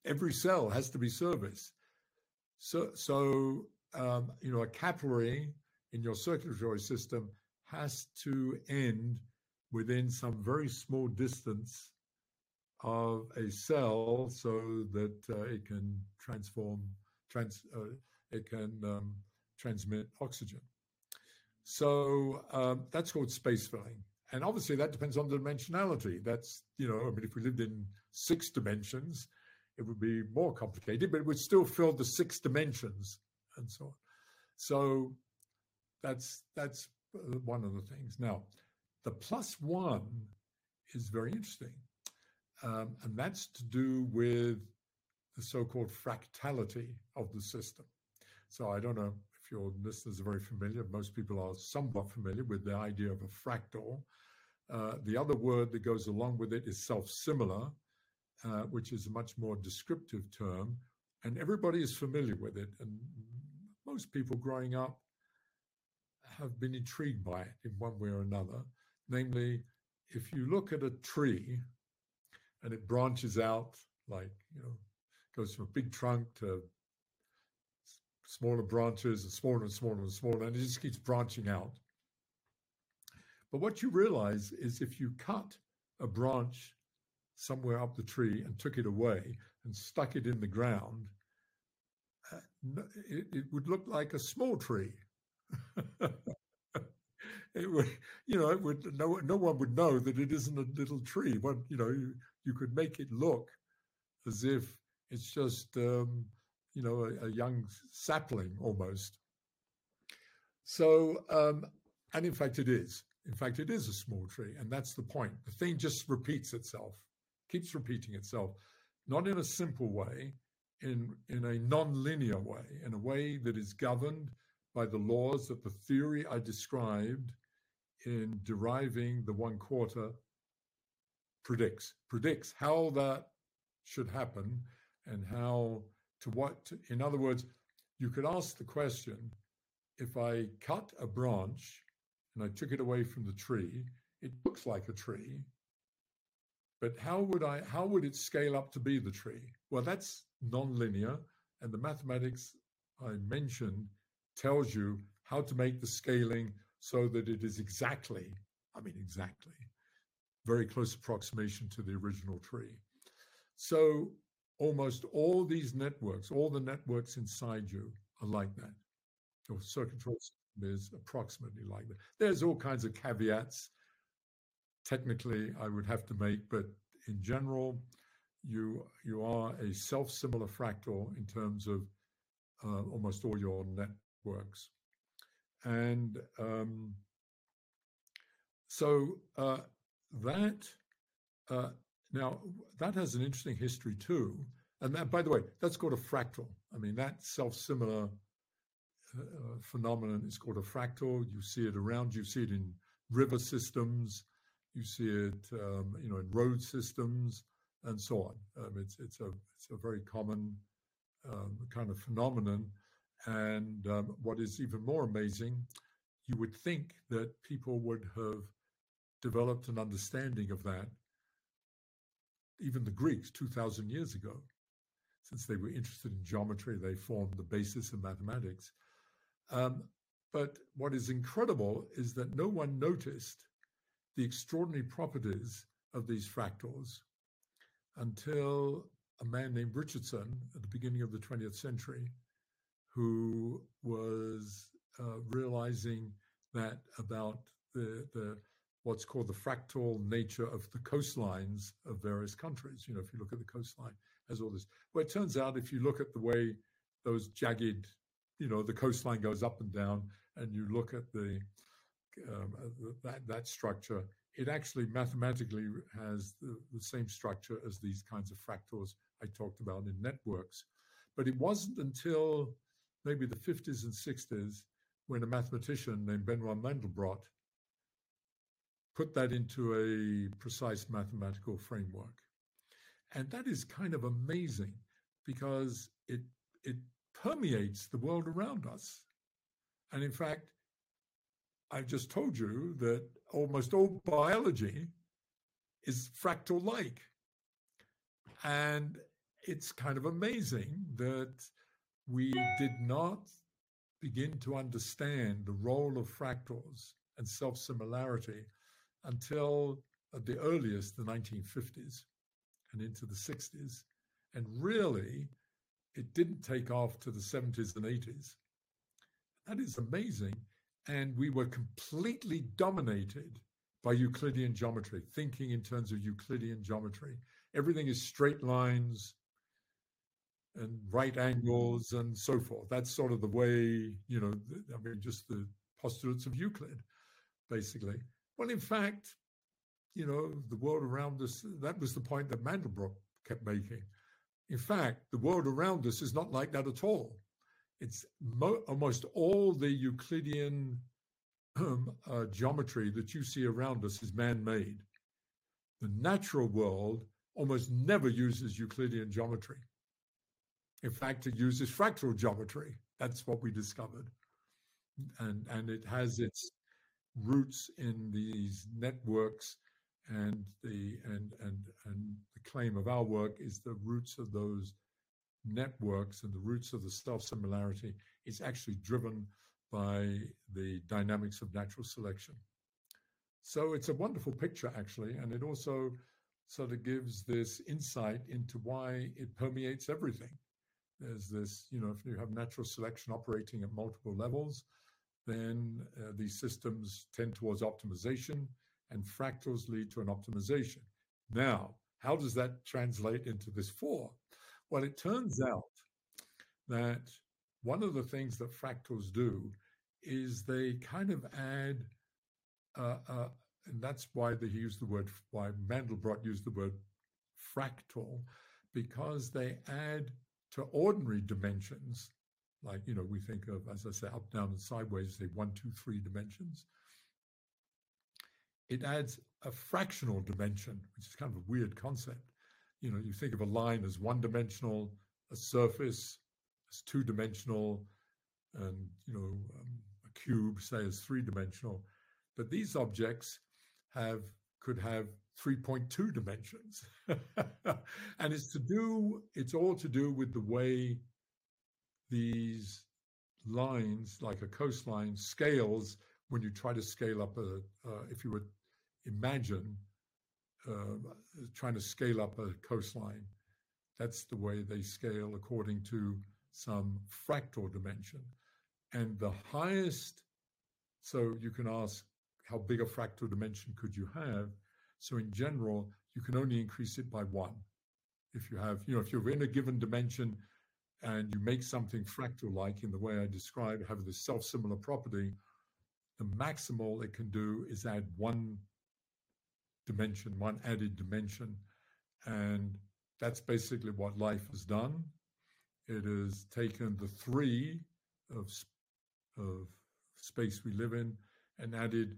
every cell has to be serviced. So, so um, you know, a capillary in your circulatory system has to end within some very small distance of a cell so that uh, it can transform trans, uh, it can um, transmit oxygen. So um, that's called space filling. And obviously that depends on the dimensionality. That's, you know, I mean, if we lived in six dimensions, it would be more complicated, but it would still fill the six dimensions and so on. So that's that's uh, one of the things. Now, the plus one is very interesting. Um, and that's to do with the so-called fractality of the system. So I don't know if your listeners are very familiar. Most people are somewhat familiar with the idea of a fractal. Uh, the other word that goes along with it is self-similar, uh, which is a much more descriptive term, and everybody is familiar with it. And most people growing up have been intrigued by it in one way or another. Namely, if you look at a tree and it branches out like you know goes from a big trunk to smaller branches and smaller and smaller and smaller, and it just keeps branching out. But what you realize is if you cut a branch somewhere up the tree and took it away and stuck it in the ground, uh, it, it would look like a small tree. [LAUGHS] it would, [LAUGHS] you know, it would no no one would know that it isn't a little tree. But you know, you, you could make it look as if it's just um, you know a, a, young sapling almost. So, um, and in fact, it is. In fact, it is a small tree, and that's the point. The thing just repeats itself, keeps repeating itself, not in a simple way, in in a non-linear way, in a way that is governed by the laws that the theory I described in deriving the one quarter predicts predicts how that should happen and how to what in other words you could ask the question if i cut a branch and i took it away from the tree it looks like a tree but how would i how would it scale up to be the tree? Well that's nonlinear and the mathematics i mentioned tells you how to make the scaling so that it is exactly, I mean, exactly, very close approximation to the original tree. So almost all these networks, all the networks inside you are like that. Your circulatory system is approximately like that. There's all kinds of caveats. Technically, I would have to make, but in general, you you are a self-similar fractal in terms of uh, almost all your networks. And um, so uh, that, uh, now that has an interesting history too. And that, by the way, that's called a fractal. I mean, that self similar uh, phenomenon is called a fractal. You see it around, you see it in river systems, you see it, um, you know, in road systems, and so on. Um, it's it's a it's a very common um, kind of phenomenon and um, what is even more amazing, you would think that people would have developed an understanding of that, even the Greeks 2,000 years ago. Since they were interested in geometry, they formed the basis of mathematics. Um, but what is incredible is that no one noticed the extraordinary properties of these fractals until a man named Richardson at the beginning of the 20th century who was uh, realizing that about the, the what's called the fractal nature of the coastlines of various countries. You know, if you look at the coastline, has all this. Well, it turns out if you look at the way those jagged, you know, the coastline goes up and down, and you look at the um, uh, that that structure, it actually mathematically has the, the same structure as these kinds of fractals I talked about in networks. But it wasn't until maybe the 50s and 60s when a mathematician named Benoit Mandelbrot put that into a precise mathematical framework. And that is kind of amazing because it it permeates the world around us. And in fact, I've just told you that almost all biology is fractal like. And it's kind of amazing that we did not begin to understand the role of fractals and self similarity until at the earliest, the 1950s and into the 60s. And really, it didn't take off to the 70s and 80s. That is amazing. And we were completely dominated by Euclidean geometry, thinking in terms of Euclidean geometry. Everything is straight lines, and right angles and so forth. That's sort of the way, you know, I mean, just the postulates of Euclid, basically. Well, in fact, you know, the world around us, that was the point that Mandelbrot kept making. In fact, the world around us is not like that at all. It's mo- almost all the Euclidean um, uh, geometry that you see around us is man made. The natural world almost never uses Euclidean geometry. In fact, it uses fractal geometry. That's what we discovered. And, and it has its roots in these networks and the and and and the claim of our work is the roots of those networks and the roots of the self similarity is actually driven by the dynamics of natural selection. so it's a wonderful picture, actually, and it also sort of gives this insight into why it permeates everything. There's this, you know, if you have natural selection operating at multiple levels, then uh, these systems tend towards optimization, and fractals lead to an optimization. Now, how does that translate into this four? Well, it turns out that one of the things that fractals do is they kind of add, uh, uh, and that's why they use the word, why Mandelbrot used the word fractal, because they add to ordinary dimensions, like, you know, we think of, as I say, up, down, and sideways, say one, two, three dimensions. It adds a fractional dimension, which is kind of a weird concept. You know, you think of a line as one dimensional, a surface as two dimensional, and, you know, um, a cube, say, as three dimensional. But these objects have could have 3.2 dimensions. [LAUGHS] and it's to do, it's all to do with the way these lines, like a coastline, scales when you try to scale up a, uh, if you would imagine uh, trying to scale up a coastline, that's the way they scale according to some fractal dimension. And the highest, so you can ask, how big a fractal dimension could you have? So in general, you can only increase it by one. If you have, you know, if you're in a given dimension and you make something fractal-like in the way I described, have this self-similar property, the maximal it can do is add one dimension, one added dimension. And that's basically what life has done. It has taken the three of, of space we live in and added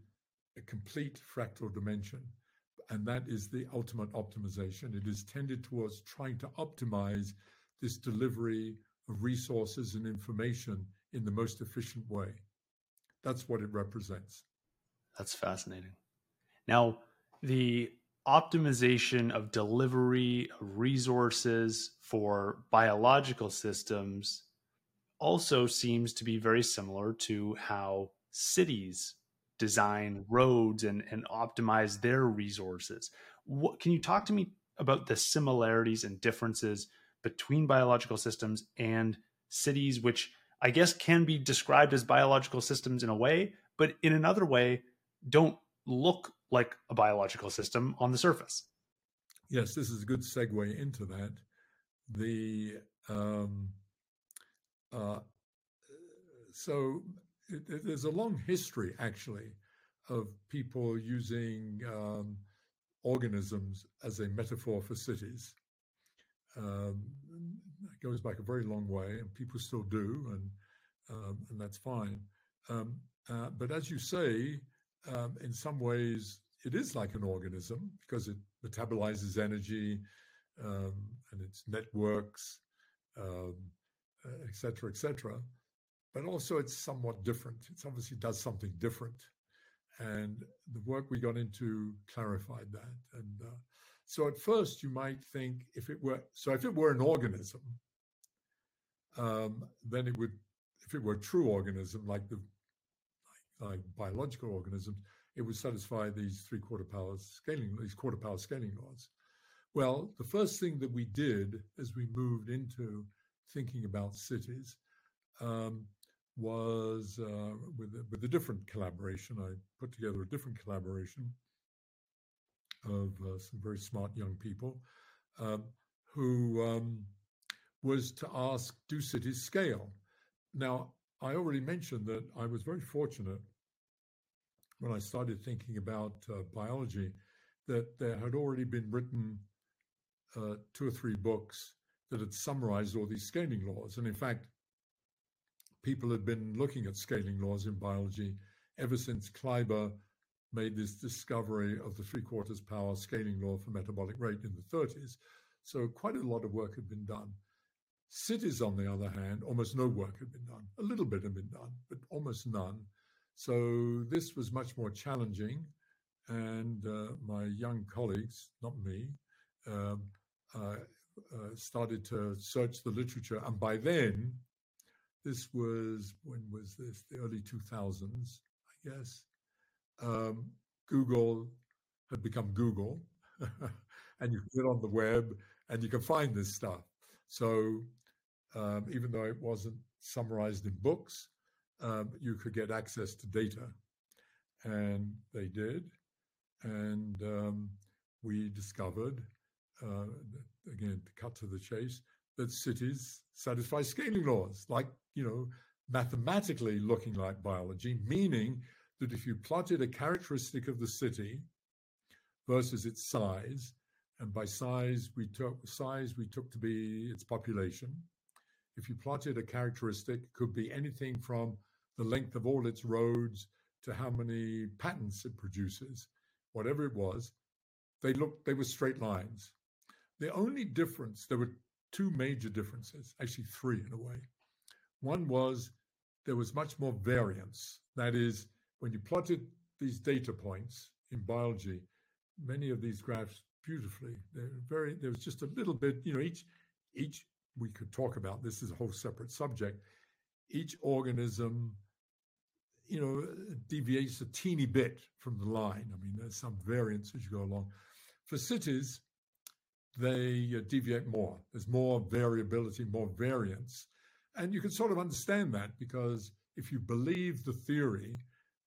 a complete fractal dimension. And that is the ultimate optimization. It is tended towards trying to optimize this delivery of resources and information in the most efficient way. That's what it represents. That's fascinating. Now, the optimization of delivery of resources for biological systems also seems to be very similar to how cities design roads and, and optimize their resources. What, can you talk to me about the similarities and differences between biological systems and cities, which I guess can be described as biological systems in a way, but in another way, don't look like a biological system on the surface. Yes, this is a good segue into that. The um, uh, so it, there's a long history actually of people using um, organisms as a metaphor for cities. Um, it goes back a very long way, and people still do, and um, and that's fine. Um, uh, but as you say, um, in some ways, it is like an organism because it metabolizes energy um, and its networks, um, et cetera, et. But also, it's somewhat different. It obviously does something different. And the work we got into clarified that. And uh, so at first, you might think if it were so, if it were an organism, um, then it would, if it were a true organism like the like, like biological organisms, it would satisfy these three quarter power scaling, these quarter power scaling laws. Well, the first thing that we did as we moved into thinking about cities um, was uh, with, with a different collaboration. I put together a different collaboration of uh, some very smart young people um, who um, was to ask, do cities scale? Now, I already mentioned that I was very fortunate when I started thinking about uh, biology that there had already been written uh, two or three books that had summarized all these scaling laws. And in fact, people had been looking at scaling laws in biology ever since Kleiber made this discovery of the three quarters power scaling law for metabolic rate in the 30s. So quite a lot of work had been done. Cities, on the other hand, almost no work had been done. A little bit had been done, but almost none. So this was much more challenging. And uh, my young colleagues, not me, um, uh, uh, started to search the literature. And by then, this was, when was this? The early 2000s, I guess. Um, Google had become Google, [LAUGHS] and you get on the web and you can find this stuff. So um, even though it wasn't summarized in books, um, you could get access to data. And they did. And um, we discovered, uh, again, to cut to the chase, that cities satisfy scaling laws, like, you know, mathematically looking like biology, meaning that if you plotted a characteristic of the city versus its size, and by size we took size we took to be its population. If you plotted a characteristic, could be anything from the length of all its roads to how many patents it produces, whatever it was, they looked they were straight lines. The only difference, there were two major differences, actually three in a way. One was there was much more variance. That is, when you plotted these data points in biology, many of these graphs beautifully. Very. There was just a little bit. You know, each each we could talk about. This is a whole separate subject. Each organism, you know, deviates a teeny bit from the line. I mean, there's some variance as you go along. For cities, they uh, deviate more. There's more variability, more variance. And you can sort of understand that because if you believe the theory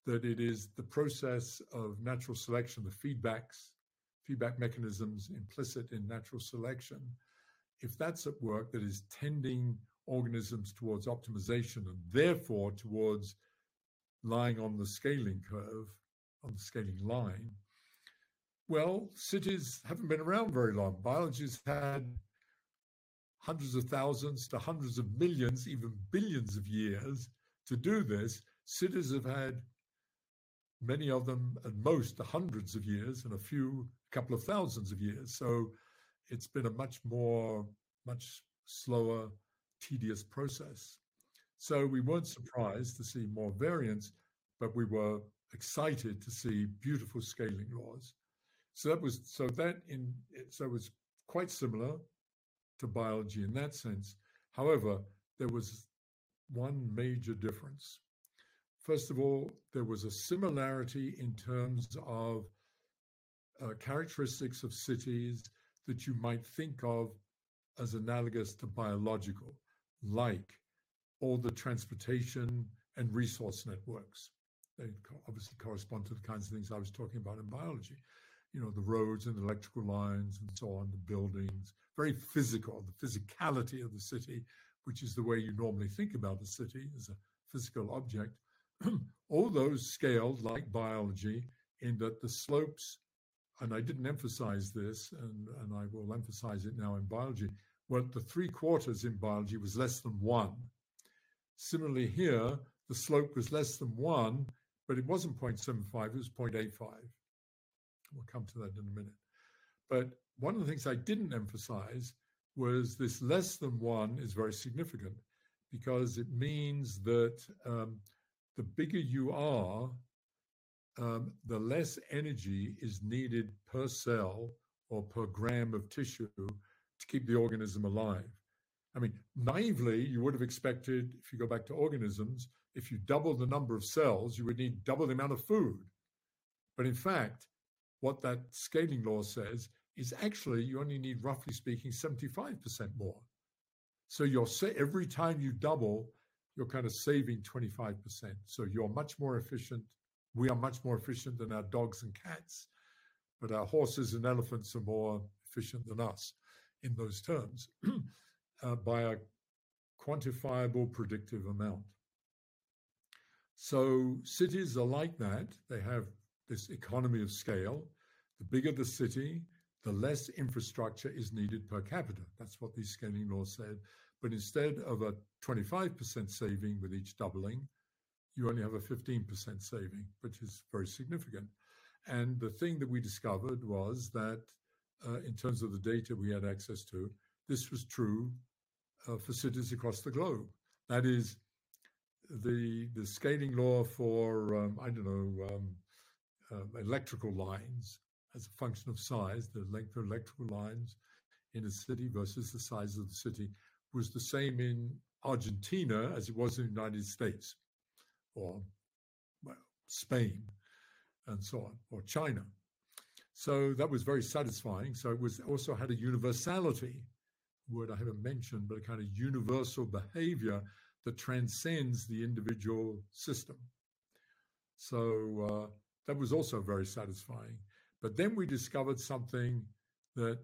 that it is the process of natural selection, the feedbacks feedback mechanisms implicit in natural selection, if that's at work that is tending organisms towards optimization and therefore towards lying on the scaling curve, on the scaling line, well, cities haven't been around very long. Biology's had hundreds of thousands to hundreds of millions, even billions of years to do this. Cities have had many of them at most hundreds of years and a few a couple of thousands of years. So it's been a much more, much slower, tedious process. So we weren't surprised to see more variance, but we were excited to see beautiful scaling laws. So that was so that in so it was quite similar to biology in that sense. However, there was one major difference. First of all, there was a similarity in terms of uh, characteristics of cities that you might think of as analogous to biological, like all the transportation and resource networks. They obviously correspond to the kinds of things I was talking about in biology. You know, the roads and electrical lines and so on, the buildings, very physical, the physicality of the city, which is the way you normally think about the city as a physical object. [CLEARS THROAT] all those scaled like biology in that the slopes and I didn't emphasize this, and, and I will emphasize it now in biology, well, the three quarters in biology was less than one. Similarly, here, the slope was less than one, but it wasn't 0.75, it was 0.85. We'll come to that in a minute. But one of the things I didn't emphasize was this less than one is very significant because it means that um, the bigger you are, um, the less energy is needed per cell or per gram of tissue to keep the organism alive. I mean, naively, you would have expected, if you go back to organisms, if you double the number of cells, you would need double the amount of food. But in fact, what that scaling law says is actually you only need, roughly speaking, 75% more. So you're every time you double, you're kind of saving 25%. So you're much more efficient we are much more efficient than our dogs and cats, but our horses and elephants are more efficient than us in those terms [CLEARS THROAT] uh, by a quantifiable predictive amount. So cities are like that. They have this economy of scale. The bigger the city, the less infrastructure is needed per capita. That's what these scaling laws said. But instead of a 25% saving with each doubling, you only have a 15% saving, which is very significant. And the thing that we discovered was that, uh, in terms of the data we had access to, this was true uh, for cities across the globe. That is, the the scaling law for um, I don't know um, uh, electrical lines as a function of size, the length of electrical lines in a city versus the size of the city was the same in Argentina as it was in the United States or well, Spain. and so on, or China. So that was very satisfying. So it was also had a universality, word I haven't mentioned, but a kind of universal behavior that transcends the individual system. So uh, that was also very satisfying. But then we discovered something that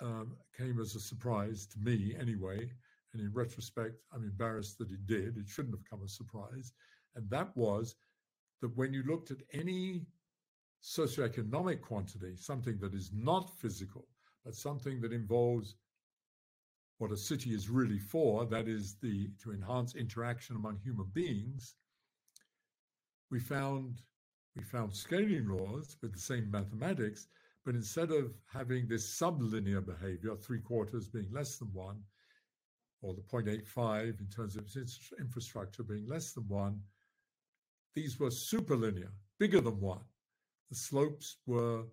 um, came as a surprise to me anyway. And in retrospect, I'm embarrassed that it did. It shouldn't have come as a surprise. And that was that when you looked at any socioeconomic quantity, something that is not physical, but something that involves what a city is really for, that is the to enhance interaction among human beings, we found we found scaling laws with the same mathematics, but instead of having this sublinear behavior, three quarters being less than one, or the 0.85 in terms of infrastructure being less than one, these were superlinear, bigger than one. The slopes were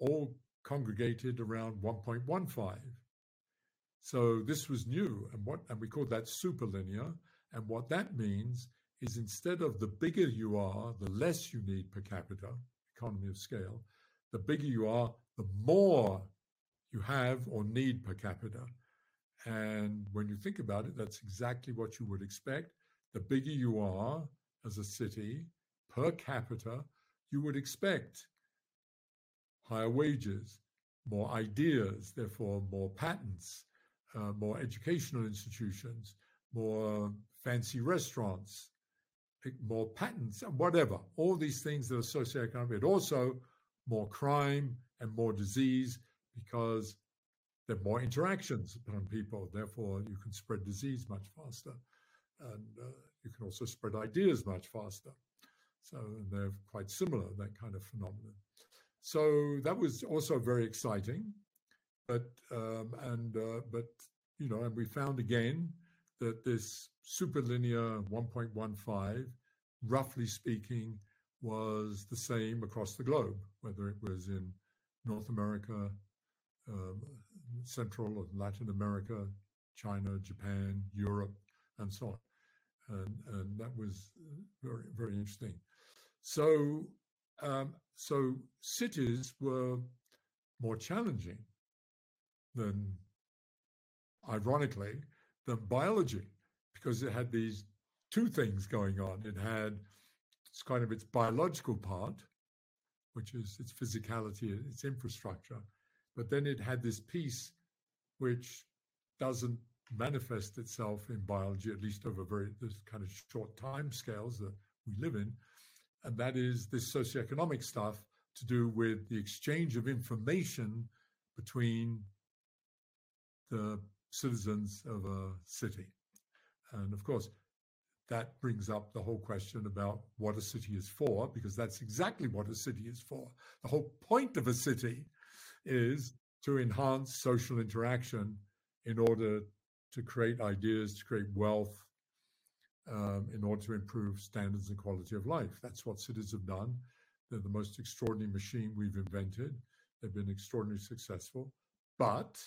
all congregated around 1.15. So this was new, and what and we called that superlinear. And what that means is instead of the bigger you are, the less you need per capita, economy of scale, the bigger you are, the more you have or need per capita. And when you think about it, that's exactly what you would expect. The bigger you are as a city per capita, you would expect higher wages, more ideas, therefore more patents, uh, more educational institutions, more fancy restaurants, more patents, whatever. All these things that are socioeconomic, but also more crime and more disease because there are more interactions among people. Therefore, you can spread disease much faster. And uh, you can also spread ideas much faster. So they're quite similar, that kind of phenomenon. So that was also very exciting. But um, and uh, but you know, and we found again that this superlinear 1.15, roughly speaking, was the same across the globe, whether it was in North America, um, Central or Latin America, China, Japan, Europe, and so on. And, and that was very, very interesting. So, um, so cities were more challenging than, ironically, than biology because it had these two things going on. It had it's kind of its biological part, which is its physicality, its infrastructure, but then it had this piece which doesn't manifest itself in biology, at least over very this kind of short time scales that we live in, and that is this socioeconomic stuff to do with the exchange of information between the citizens of a city. And of course, that brings up the whole question about what a city is for, because that's exactly what a city is for. The whole point of a city is to enhance social interaction in order to create ideas, to create wealth, um, in order to improve standards and quality of life. That's what cities have done. They're the most extraordinary machine we've invented. They've been extraordinarily successful. But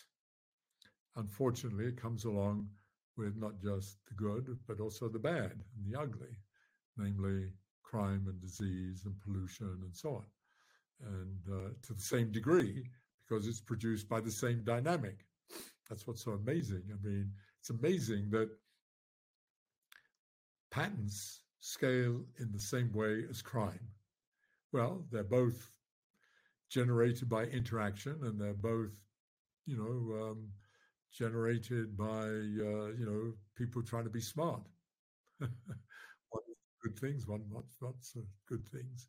unfortunately, it comes along with not just the good, but also the bad and the ugly, namely crime and disease and pollution and so on. And uh, to the same degree, because it's produced by the same dynamic. That's what's so amazing. I mean, it's amazing that patents scale in the same way as crime. Well, they're both generated by interaction and they're both, you know, um, generated by uh, you know people trying to be smart. [LAUGHS] good things, one not not so good things.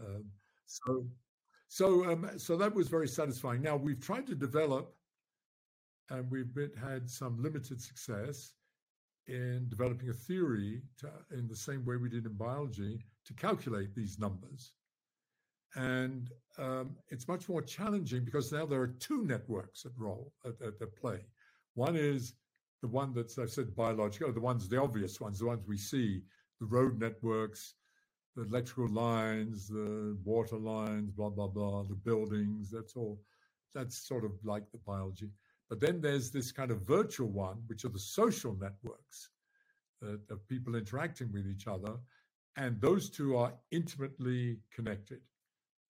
Um, so so um, so that was very satisfying. Now we've tried to develop, and we've been, had some limited success in developing a theory to, in the same way we did in biology to calculate these numbers. And um, it's much more challenging because now there are two networks at role at, at, at play. One is the one that's I've said biological, the ones the obvious ones, the ones we see, the road networks, the electrical lines, the water lines, blah blah blah, the buildings. That's all. That's sort of like the biology. But then there's this kind of virtual one, which are the social networks uh, of people interacting with each other, and those two are intimately connected.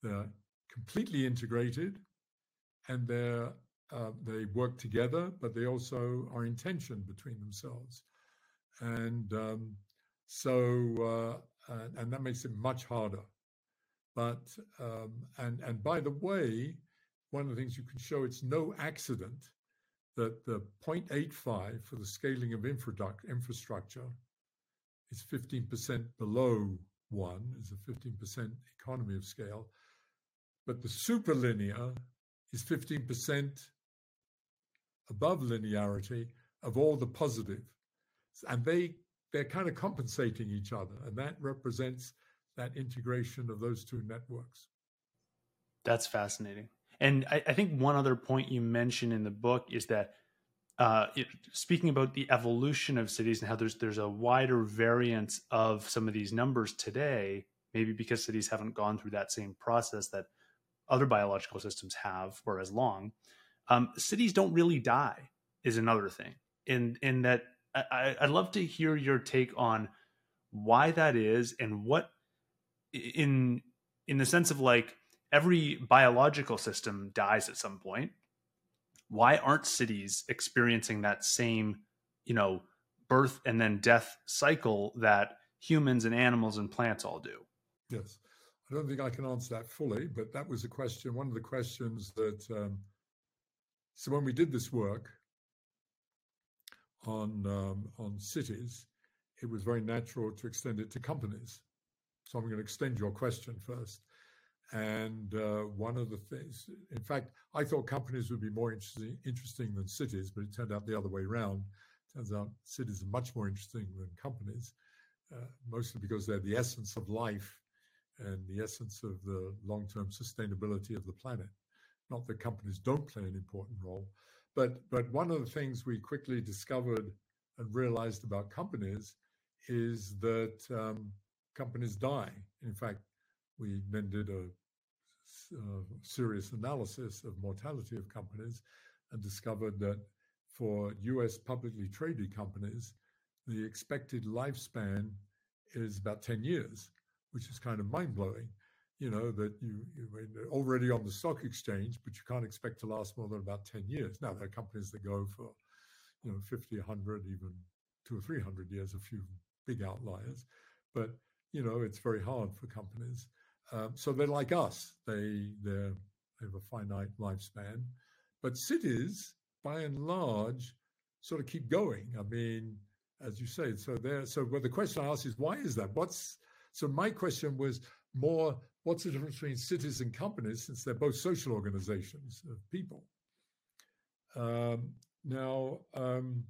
They're completely integrated, and they're uh, they work together, but they also are in tension between themselves, and um, so uh, and, and, that makes it much harder. But um, and and by the way, one of the things you can show it's no accident that the 0.85 for the scaling of infrastructure is 15% below one, is a 15% economy of scale. But the superlinear is 15% above linearity of all the positive. And they they're kind of compensating each other. And that represents that integration of those two networks. That's fascinating. And I, I think one other point you mentioned in the book is that uh, it, speaking about the evolution of cities and how there's there's a wider variance of some of these numbers today, maybe because cities haven't gone through that same process that other biological systems have for as long. Um, cities don't really die is another thing. In in that I, I'd love to hear your take on why that is and what in in the sense of like every biological system dies at some point why aren't cities experiencing that same you know birth and then death cycle that humans and animals and plants all do yes i don't think i can answer that fully but that was a question one of the questions that um, so when we did this work on um, on cities, it was very natural to extend it to companies. So I'm going to extend your question first. And uh, one of the things, in fact, I thought companies would be more interesting, interesting than cities, but it turned out the other way around. Turns out cities are much more interesting than companies, uh, mostly because they're the essence of life and the essence of the long-term sustainability of the planet. Not that companies don't play an important role, but but one of the things we quickly discovered and realized about companies is that um, companies die. In fact, we then did a, a serious analysis of mortality of companies and discovered that for U.S. publicly traded companies, the expected lifespan is about 10 years, which is kind of mind blowing you know, that you, you already on the stock exchange, but you can't expect to last more than about 10 years. Now, there are companies that go for, you know, 50, 100, even two or 300 years, a few big outliers. But, you know, it's very hard for companies. Um, so they're like us. They, they have a finite lifespan. But cities, by and large, sort of keep going. I mean, as you say, so there. So, well, the question I ask is, why is that? What's so? My question was more what's the difference between cities and companies since they're both social organizations of people? Um, now, um,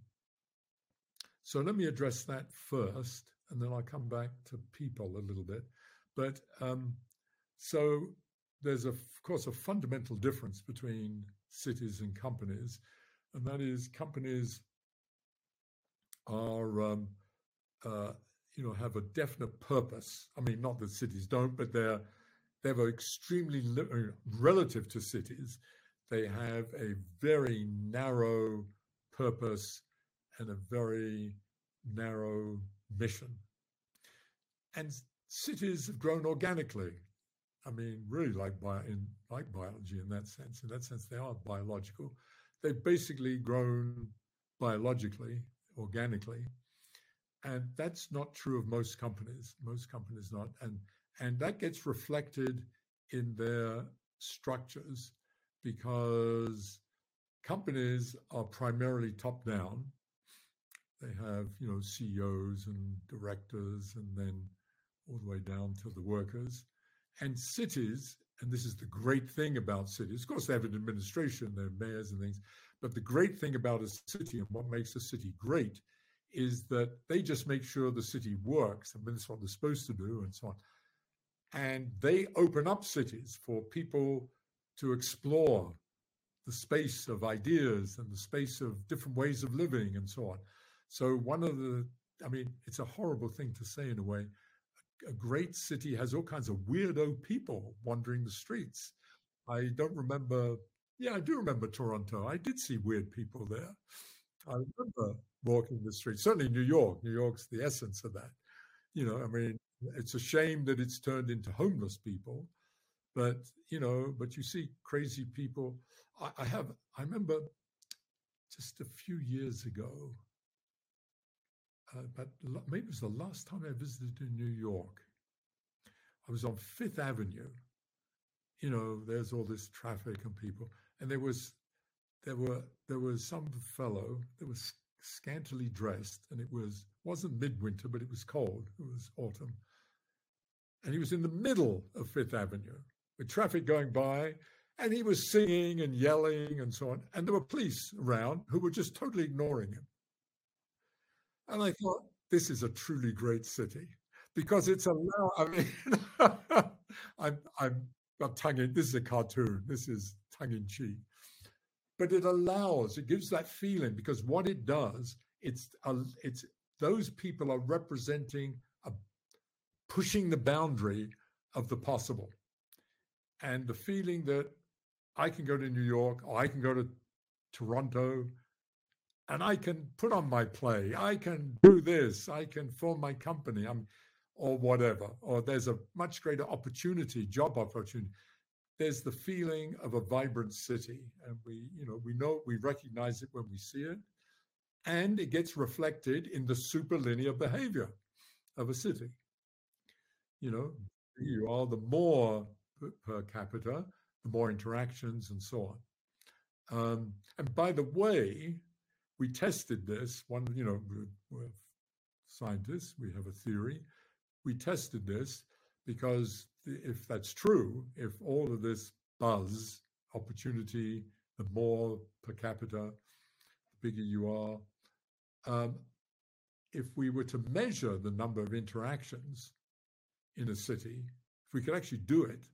so let me address that first, and then I'll come back to people a little bit. But um, so there's, a, of course, a fundamental difference between cities and companies, and that is companies are um, uh, you know have a definite purpose. I mean, not that cities don't, but they're they have extremely uh, relative to cities. They have a very narrow purpose and a very narrow mission. And cities have grown organically. I mean, really like bio, in, like biology in that sense. In that sense, they are biological. They've basically grown biologically, organically, and that's not true of most companies. Most companies not. And and that gets reflected in their structures because companies are primarily top down. They have, you know, CEOs and directors and then all the way down to the workers. And cities, and this is the great thing about cities, of course, they have an administration, they have mayors and things, but the great thing about a city and what makes a city great is that they just make sure the city works. I mean, that's what they're supposed to do and so on and they open up cities for people to explore the space of ideas and the space of different ways of living and so on. So, one of the, I mean, it's a horrible thing to say in a way. A great city has all kinds of weirdo people wandering the streets. I don't remember, yeah, I do remember Toronto. I did see weird people there. I remember walking the streets, certainly New York. New York's the essence of that. You know, I mean, it's a shame that it's turned into homeless people, But you know, but you see crazy people. I, I have. I remember just a few years ago. Uh, but maybe it was the last time I visited in New York. I was on Fifth Avenue. You know, there's all this traffic and people, and there was, there were, there was some fellow that was scantily dressed, and it was wasn't midwinter, but it was cold. It was autumn, and he was in the middle of Fifth Avenue with traffic going by, and he was singing and yelling and so on. And there were police around who were just totally ignoring him. And I thought, this is a truly great city because it's allowed. I mean, [LAUGHS] I'm, I'm, I'm tongue in, this is a cartoon, this is tongue in cheek. But it allows, it gives that feeling because what it does, it's, a, it's those people are representing a, pushing the boundary of the possible and the feeling that I can go to New York or I can go to Toronto and I can put on my play. I can do this. I can form my company. I'm, or whatever. Or there's a much greater opportunity, job opportunity. There's the feeling of a vibrant city, and we, you know, we know we recognize it when we see it, and it gets reflected in the superlinear behavior of a city. You know, you are the more per capita, the more interactions and so on. Um, and by the way, we tested this. One, you know, we're, we're scientists, we have a theory. We tested this because if that's true, if all of this buzz, opportunity, the more per capita, the bigger you are, um, if we were to measure the number of interactions in a city, if we could actually do it,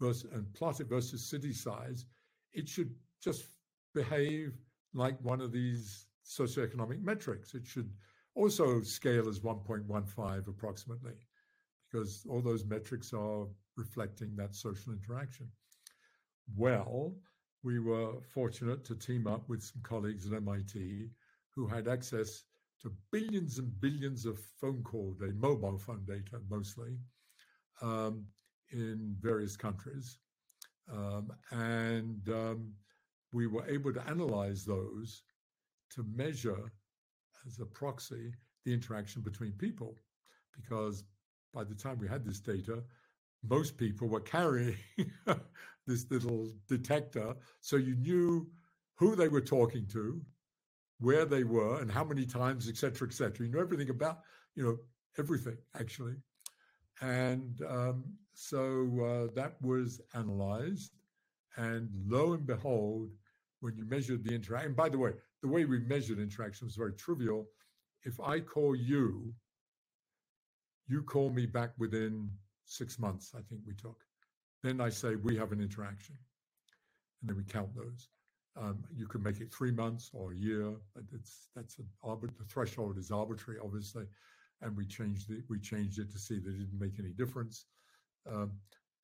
versus, and plot it versus city size, it should just behave like one of these socioeconomic metrics. It should also scale as 1.15 approximately, because all those metrics are reflecting that social interaction. Well, we were fortunate to team up with some colleagues at MIT who had access to billions and billions of phone call data, mobile phone data mostly, um, in various countries. Um, and um, we were able to analyze those to measure as a proxy the interaction between people. Because by the time we had this data, most people were carrying [LAUGHS] this little detector. So you knew who they were talking to, where they were, and how many times, et cetera, et cetera. You know everything about, you know, everything actually. And um, so uh, that was analyzed. And lo and behold, when you measured the interaction, by the way, the way we measured interaction was very trivial. If I call you, you call me back within six months, I think we took. Then I say, we have an interaction. And then we count those. Um, you can make it three months or a year, but it's that's the threshold is arbitrary, obviously and we changed it. We changed it to see that it didn't make any difference. Um,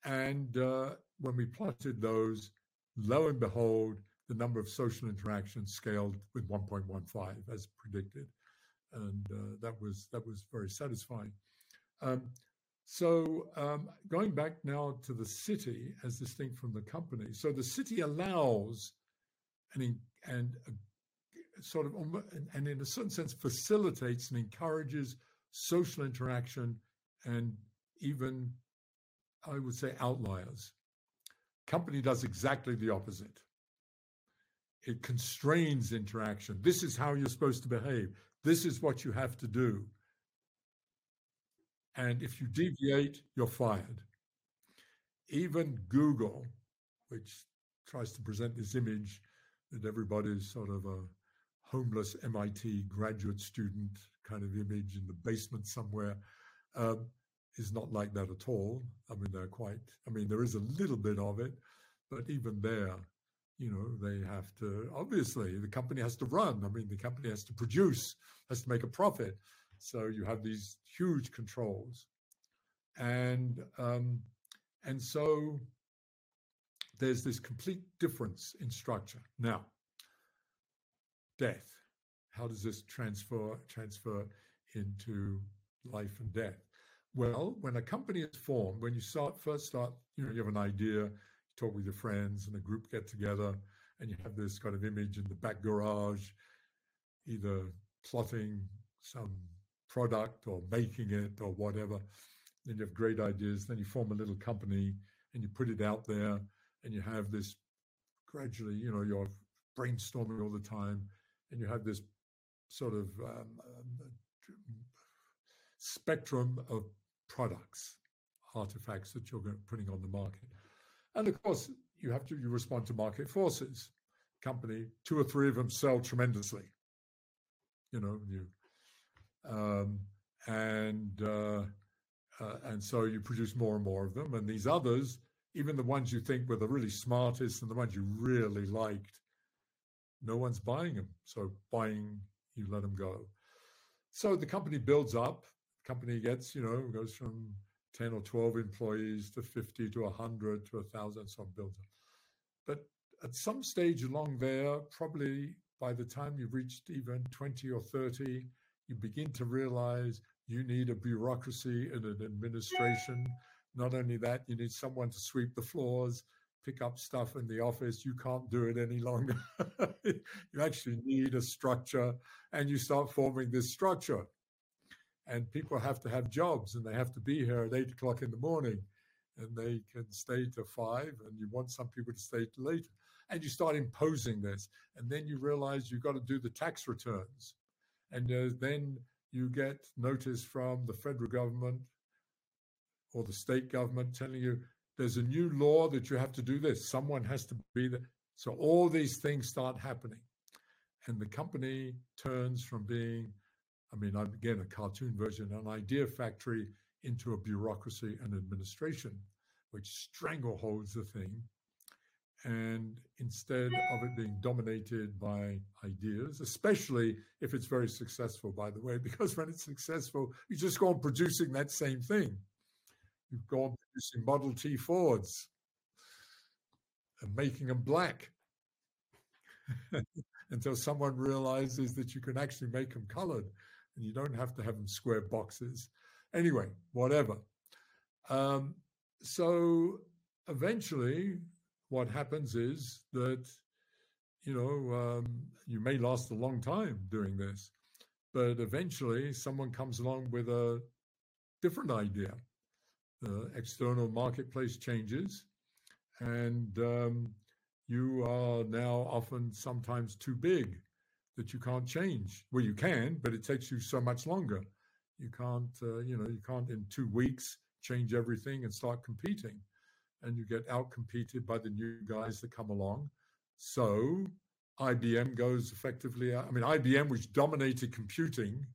and uh, when we plotted those, lo and behold, the number of social interactions scaled with 1.15 as predicted, and uh, that was that was very satisfying. Um, so um, going back now to the city as distinct from the company, so the city allows and and sort of and in a certain sense facilitates and encourages social interaction, and even, I would say, outliers. Company does exactly the opposite. It constrains interaction. This is how you're supposed to behave. This is what you have to do. And if you deviate, you're fired. Even Google, which tries to present this image that everybody's sort of a homeless MIT graduate student kind of image in the basement somewhere um, is not like that at all. I mean, they're quite, I mean, there is a little bit of it, but even there, you know, they have to, obviously, the company has to run. I mean, the company has to produce, has to make a profit. So you have these huge controls. And, um, and so there's this complete difference in structure. Now, death. How does this transfer transfer into life and death? Well, when a company is formed, when you start first start, you know, you have an idea, you talk with your friends, and a group get together, and you have this kind of image in the back garage, either plotting some product or making it or whatever. Then you have great ideas. Then you form a little company and you put it out there, and you have this gradually, you know, you're brainstorming all the time, and you have this sort of um, um, spectrum of products, artifacts that you're putting on the market. And of course, you have to you respond to market forces. Company, two or three of them sell tremendously. You know, you um, and uh, uh, and so you produce more and more of them. And these others, even the ones you think were the really smartest and the ones you really liked, no one's buying them. So buying, you let them go. So the company builds up. Company gets, you know, goes from 10 or 12 employees to 50 to 100 to 1,000, so builds up. But at some stage along there, probably by the time you've reached even 20 or 30, you begin to realize you need a bureaucracy and an administration. Not only that, you need someone to sweep the floors, pick up stuff in the office. You can't do it any longer. [LAUGHS] you actually need a structure, and you start forming this structure. And people have to have jobs, and they have to be here at eight o'clock in the morning, and they can stay to five, and you want some people to stay later. And you start imposing this, and then you realize you've got to do the tax returns, and uh, then you get notice from the federal government or the state government telling you there's a new law that you have to do this. Someone has to be there. So all these things start happening. And the company turns from being, I mean, again, a cartoon version, an idea factory into a bureaucracy and administration, which strangleholds the thing and instead of it being dominated by ideas, especially if it's very successful, by the way, [LAUGHS] because when it's successful, you just go on producing that same thing. You go on producing Model T Fords and making them black [LAUGHS] until someone realizes that you can actually make them colored and you don't have to have them square boxes. Anyway, whatever. Um, so eventually, what happens is that you know um, you may last a long time doing this but eventually someone comes along with a different idea. The external marketplace changes and um, you are now often sometimes too big that you can't change. Well you can but it takes you so much longer. You can't uh, you know you can't in two weeks change everything and start competing and you get outcompeted by the new guys that come along. So IBM goes effectively. I mean, IBM, which dominated computing,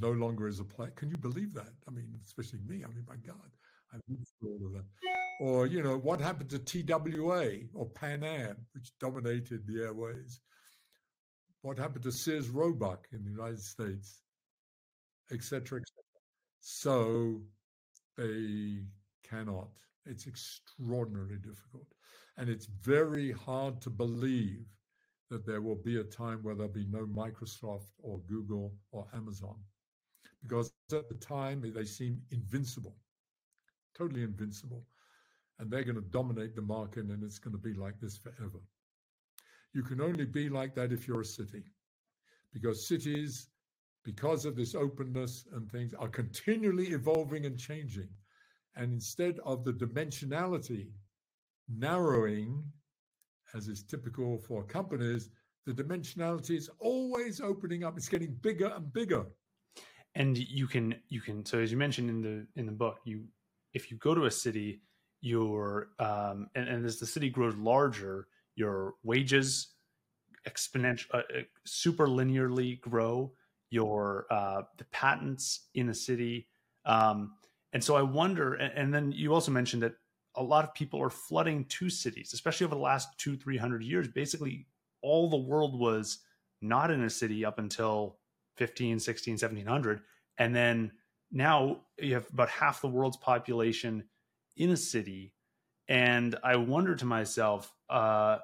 no longer is a player. Can you believe that? I mean, especially me. I mean, my God, I lived all of that. Or, you know, what happened to TWA or Pan Am, which dominated the airways? What happened to Sears Roebuck in the United States, etc., cetera, et cetera. So they cannot. It's extraordinarily difficult. And it's very hard to believe that there will be a time where there'll be no Microsoft or Google or Amazon. Because at the time, they seem invincible, totally invincible. And they're going to dominate the market, and it's going to be like this forever. You can only be like that if you're a city, because cities because of this openness and things, are continually evolving and changing. And instead of the dimensionality narrowing, as is typical for companies, the dimensionality is always opening up. It's getting bigger and bigger. And you can you can so as you mentioned in the in the book, you if you go to a city, your um, and, and as the city grows larger, your wages exponential uh, uh super linearly grow your uh, the patents in the city. Um, and so I wonder, and, and, then you also mentioned that a lot of people are flooding to cities, especially over the last two, 300 years. Basically, all the world was not in a city up until 15, 16, 1700. And then now you have about half the world's population in a city. And I wonder to myself, uh,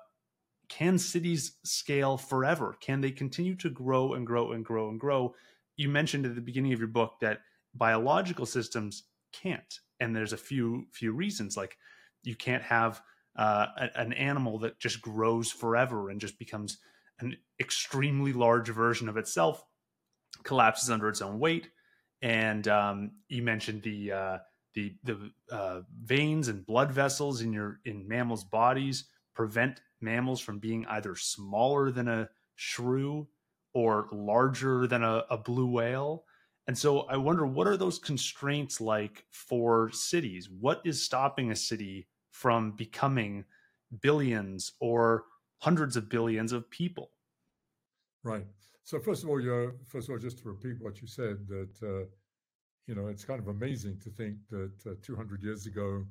can cities scale forever? Can they continue to grow and grow and grow and grow? You mentioned at the beginning of your book that biological systems can't. And there's a few few reasons. Like you can't have uh, an animal that just grows forever and just becomes an extremely large version of itself, collapses under its own weight. And um, you mentioned the uh, the the uh, veins and blood vessels in your in mammals' bodies prevent mammals from being either smaller than a shrew or larger than a, a blue whale. And so I wonder what are those constraints like for cities? What is stopping a city from becoming billions or hundreds of billions of people? Right. So first of all, you first of all, just to repeat what you said, that uh, you know it's kind of amazing to think that uh, 200 years ago,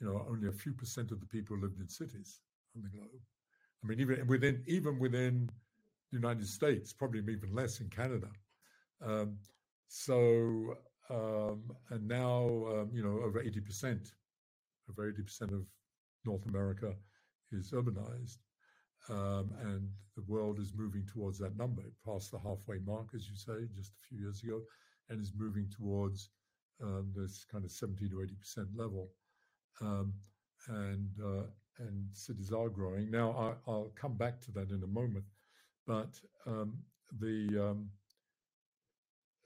you know, only a few percent of the people lived in cities the globe. I mean, even within even within the United States, probably even less in Canada. Um, so um, and now um, you know over 80 percent, over 80 percent of North America is urbanized, um, and the world is moving towards that number. It passed the halfway mark, as you say, just a few years ago, and is moving towards um, this kind of 70 to 80 percent level. Um, and uh, and cities are growing. Now, I, will come back to that in a moment, but um, the um,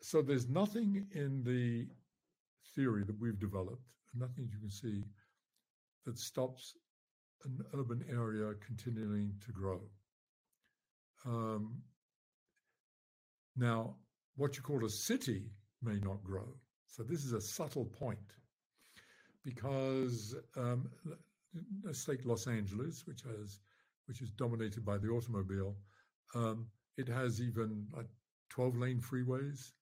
so there's nothing in the theory that we've developed, nothing you can see that stops an urban area continuing to grow. Um, now, what you call a city may not grow. So this is a subtle point because um, let's take Los Angeles, which has which is dominated by the automobile. Um, it has even like 12 lane freeways.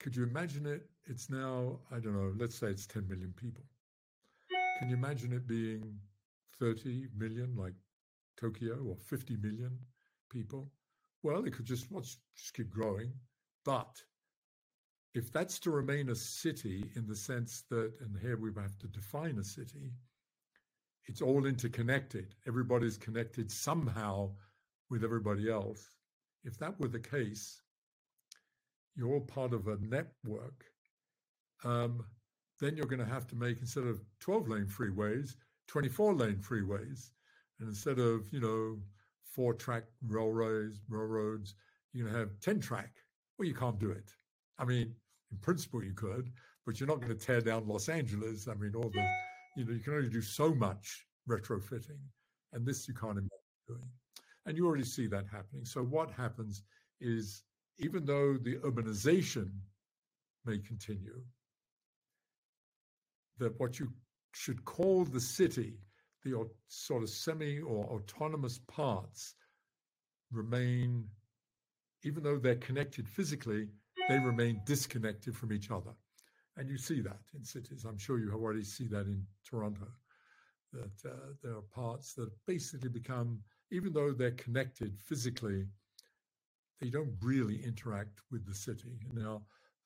Could you imagine it? It's now, I don't know, let's say it's 10 million people. Can you imagine it being 30 million like Tokyo or 50 million people? Well, it could just, let's just keep growing. But if that's to remain a city in the sense that, and here we have to define a city, it's all interconnected. Everybody's connected somehow with everybody else. If that were the case, you're part of a network. Um, then you're going to have to make instead of 12 lane freeways, 24 lane freeways, and instead of you know four track railroads, railroads, you're going to have 10 track. Well, you can't do it. I mean, in principle, you could, but you're not going to tear down Los Angeles. I mean, all the, you know, you can only do so much retrofitting, and this you can't imagine doing. And you already see that happening. So what happens is, even though the urbanization may continue, that what you should call the city, the sort of semi or autonomous parts, remain, even though they're connected physically, they remain disconnected from each other. And you see that in cities. I'm sure you already see that in Toronto, that uh, there are parts that basically become, even though they're connected physically, they don't really interact with the city. Now,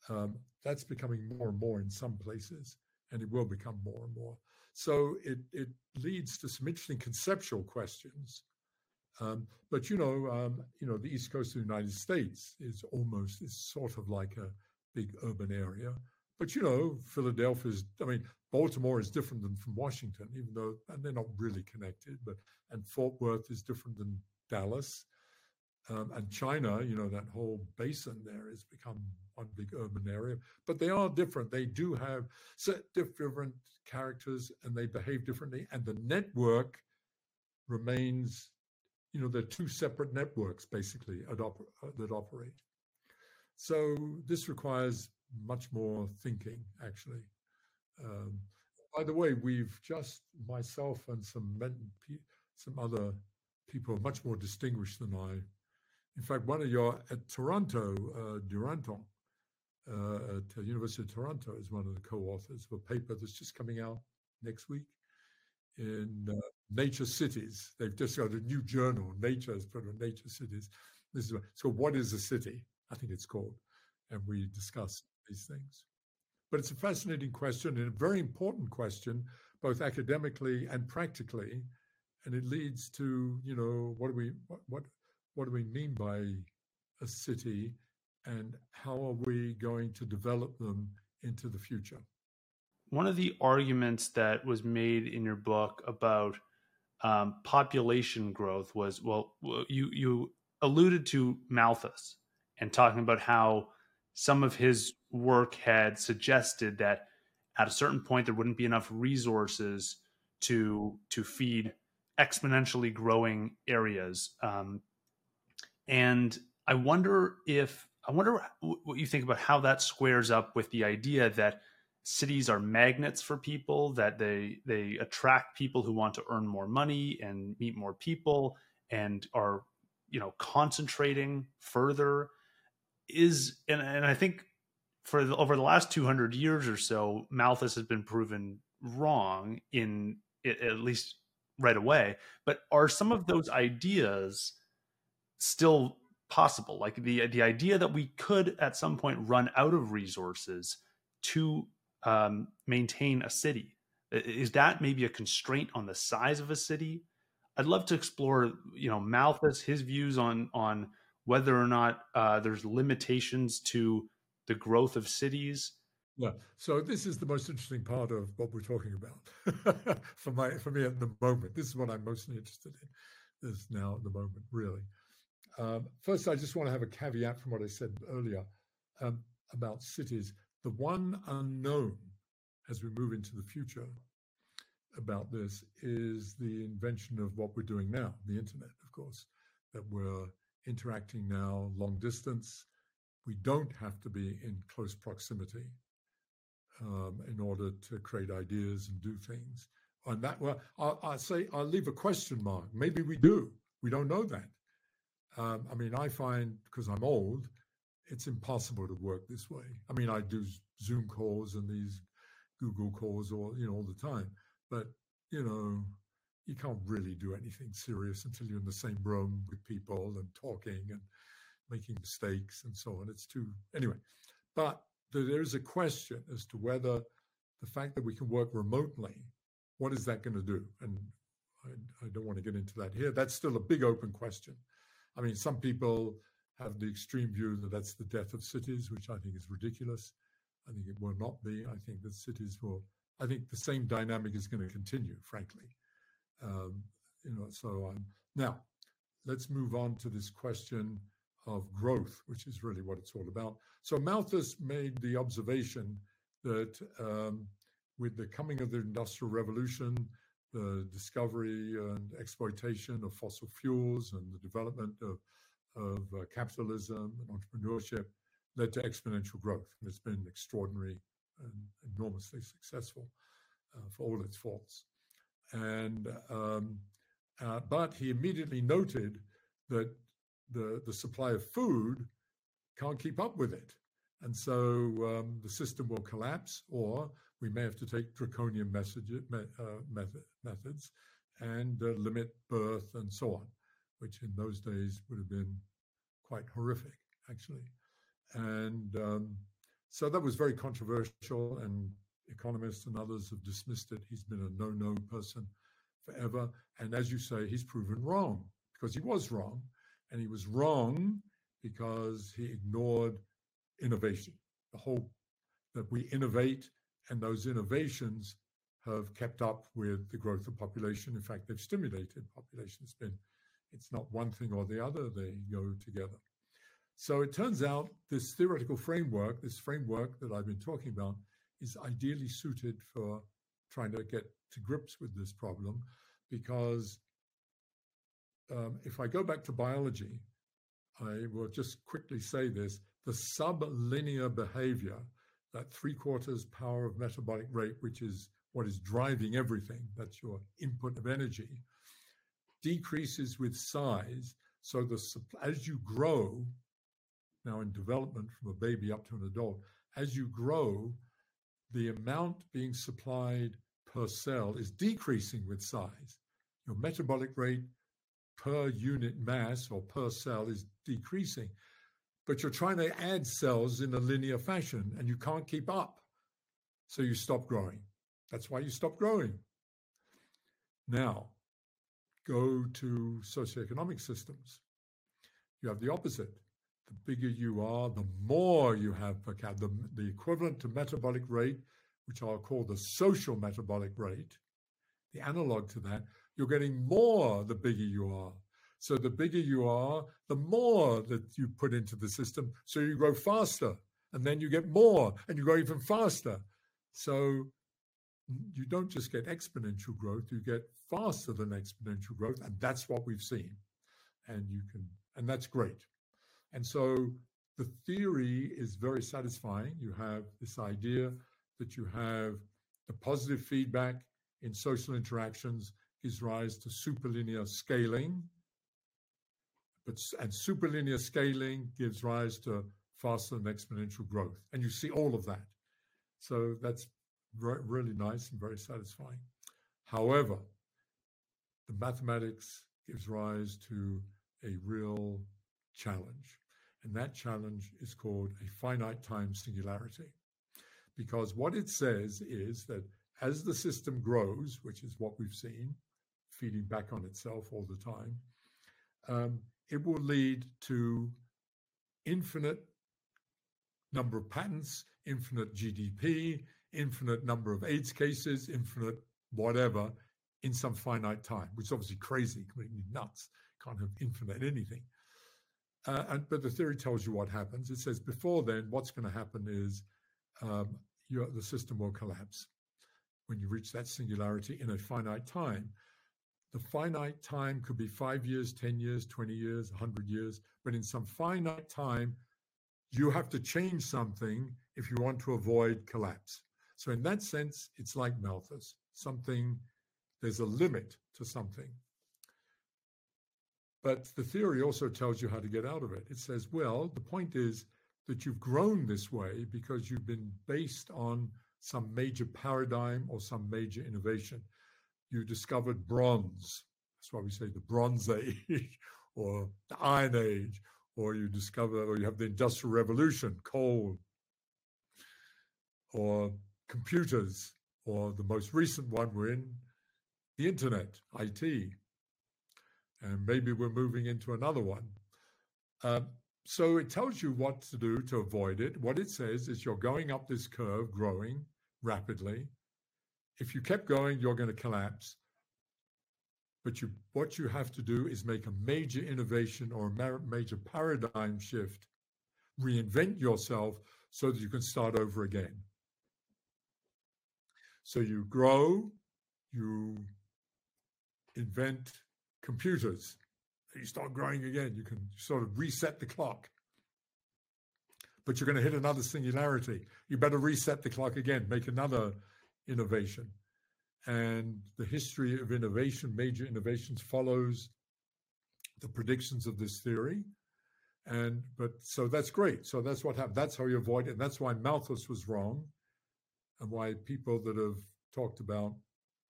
um, that's becoming more and more in some places, and it will become more and more. So it, it leads to some interesting conceptual questions um, but you know, um, you know, the east coast of the United States is almost is sort of like a big urban area. But you know, Philadelphia is. I mean, Baltimore is different than from Washington, even though and they're not really connected. But and Fort Worth is different than Dallas. Um, and China, you know, that whole basin there has become one big urban area. But they are different. They do have set different characters, and they behave differently. And the network remains you know, they're two separate networks basically uh, that operate. So this requires much more thinking, actually. Um, by the way, we've just myself and some men, some other people much more distinguished than I. In fact, one of your at Toronto, uh, Duranton, uh, at the University of Toronto, is one of the co-authors of a paper that's just coming out next week in uh, Nature Cities. They've just got a new journal. Nature has put on Nature Cities. This is so. What is a city? I think it's called, and we discuss these things. But it's a fascinating question and a very important question, both academically and practically, and it leads to you know what do we what what, what do we mean by a city, and how are we going to develop them into the future? One of the arguments that was made in your book about um, population growth was well, you you alluded to Malthus and talking about how some of his work had suggested that at a certain point there wouldn't be enough resources to to feed exponentially growing areas. Um, and i wonder if i wonder what you think about how that squares up with the idea that cities are magnets for people that they they attract people who want to earn more money and meet more people and are you know concentrating further is and, and i think for the, over the last 200 years or so malthus has been proven wrong in at least right away but are some of those ideas still possible? Like the the idea that we could at some point run out of resources to um, maintain a city is that maybe a constraint on the size of a city I'd love to explore, you know, Malthus, his views on on whether or not uh, there's limitations to the growth of cities. Yeah. So this is the most interesting part of what we're talking about [LAUGHS] for my for me at the moment. This is what I'm mostly interested in. This now at the moment, really. Um, first, I just want to have a caveat from what I said earlier um, about cities. The one unknown as we move into the future about this is the invention of what we're doing now, the internet, of course, that we're interacting now long distance. We don't have to be in close proximity um, in order to create ideas and do things. And that, well, I'll, I'll, say, I'll leave a question mark. Maybe we do. We don't know that. Um, I mean, I find, because I'm old, it's impossible to work this way. I mean, I do Zoom calls and these Google calls all, you know, all the time. But, you know, you can't really do anything serious until you're in the same room with people and talking and making mistakes and so on. It's too, anyway. But there is a question as to whether the fact that we can work remotely, what is that going to do? And I, I don't want to get into that here. That's still a big open question. I mean, some people have the extreme view that that's the death of cities, which I think is ridiculous. I think it will not be. I think that cities will I think the same dynamic is going to continue, frankly. Um, you know, so um, now let's move on to this question of growth, which is really what it's all about. So Malthus made the observation that um, with the coming of the Industrial Revolution, the discovery and exploitation of fossil fuels and the development of, of uh, capitalism and entrepreneurship led to exponential growth. And it's been extraordinary and enormously successful uh, for all its faults. And um, uh, but he immediately noted that the the supply of food can't keep up with it, and so um, the system will collapse, or we may have to take draconian message, uh, method, methods and uh, limit birth and so on, which in those days would have been quite horrific, actually. And um, so that was very controversial, and economists and others have dismissed it. He's been a no no person forever. And as you say, he's proven wrong because he was wrong. And he was wrong because he ignored innovation. The whole that we innovate and those innovations have kept up with the growth of population. In fact, they've stimulated population. It's been, it's not one thing or the other, they go together. So it turns out this theoretical framework, this framework that I've been talking about, is ideally suited for trying to get to grips with this problem because um, if I go back to biology, I will just quickly say this the sublinear behavior, that three quarters power of metabolic rate, which is what is driving everything, that's your input of energy, decreases with size. So the as you grow, now in development from a baby up to an adult, as you grow, the amount being supplied per cell is decreasing with size. Your metabolic rate per unit mass or per cell is decreasing. But you're trying to add cells in a linear fashion and you can't keep up. So you stop growing. That's why you stop growing. Now, go to socioeconomic systems. You have the opposite the bigger you are, the more you have per capita. The, the equivalent to metabolic rate, which I'll call the social metabolic rate, the analog to that, you're getting more the bigger you are. So the bigger you are, the more that you put into the system. So you grow faster, and then you get more, and you grow even faster. So you don't just get exponential growth, you get faster than exponential growth. And that's what we've seen. And you can, and that's great. And so the theory is very satisfying. You have this idea that you have the positive feedback in social interactions gives rise to superlinear scaling. But, and superlinear scaling gives rise to faster than exponential growth. And you see all of that. So that's re- really nice and very satisfying. However, the mathematics gives rise to a real challenge. And that challenge is called a finite time singularity. Because what it says is that as the system grows, which is what we've seen, feeding back on itself all the time, um, it will lead to infinite number of patents, infinite GDP, infinite number of AIDS cases, infinite whatever in some finite time, which is obviously crazy, completely nuts. Can't have infinite anything. Uh, and, but the theory tells you what happens. It says before then, what's going to happen is um, the system will collapse when you reach that singularity in a finite time. The finite time could be five years, 10 years, 20 years, 100 years, but in some finite time, you have to change something if you want to avoid collapse. So, in that sense, it's like Malthus something, there's a limit to something. But the theory also tells you how to get out of it. It says, well, the point is that you've grown this way because you've been based on some major paradigm or some major innovation. You discovered bronze. That's why we say the Bronze [LAUGHS] Age or the Iron Age, or you discover, or you have the Industrial Revolution, coal, or computers, or the most recent one we're in, the internet, IT and maybe we're moving into another one. Um, so it tells you what to do to avoid it. What it says is you're going up this curve, growing rapidly. If you kept going, you're going to collapse. But you, what you have to do is make a major innovation or a major paradigm shift, reinvent yourself so that you can start over again. So you grow, you invent computers. You start growing again. You can sort of reset the clock. But you're going to hit another singularity. You better reset the clock again, make another innovation. And the history of innovation, major innovations, follows the predictions of this theory. And but so that's great. So that's what happened. That's how you avoid it. And that's why Malthus was wrong, and why people that have talked about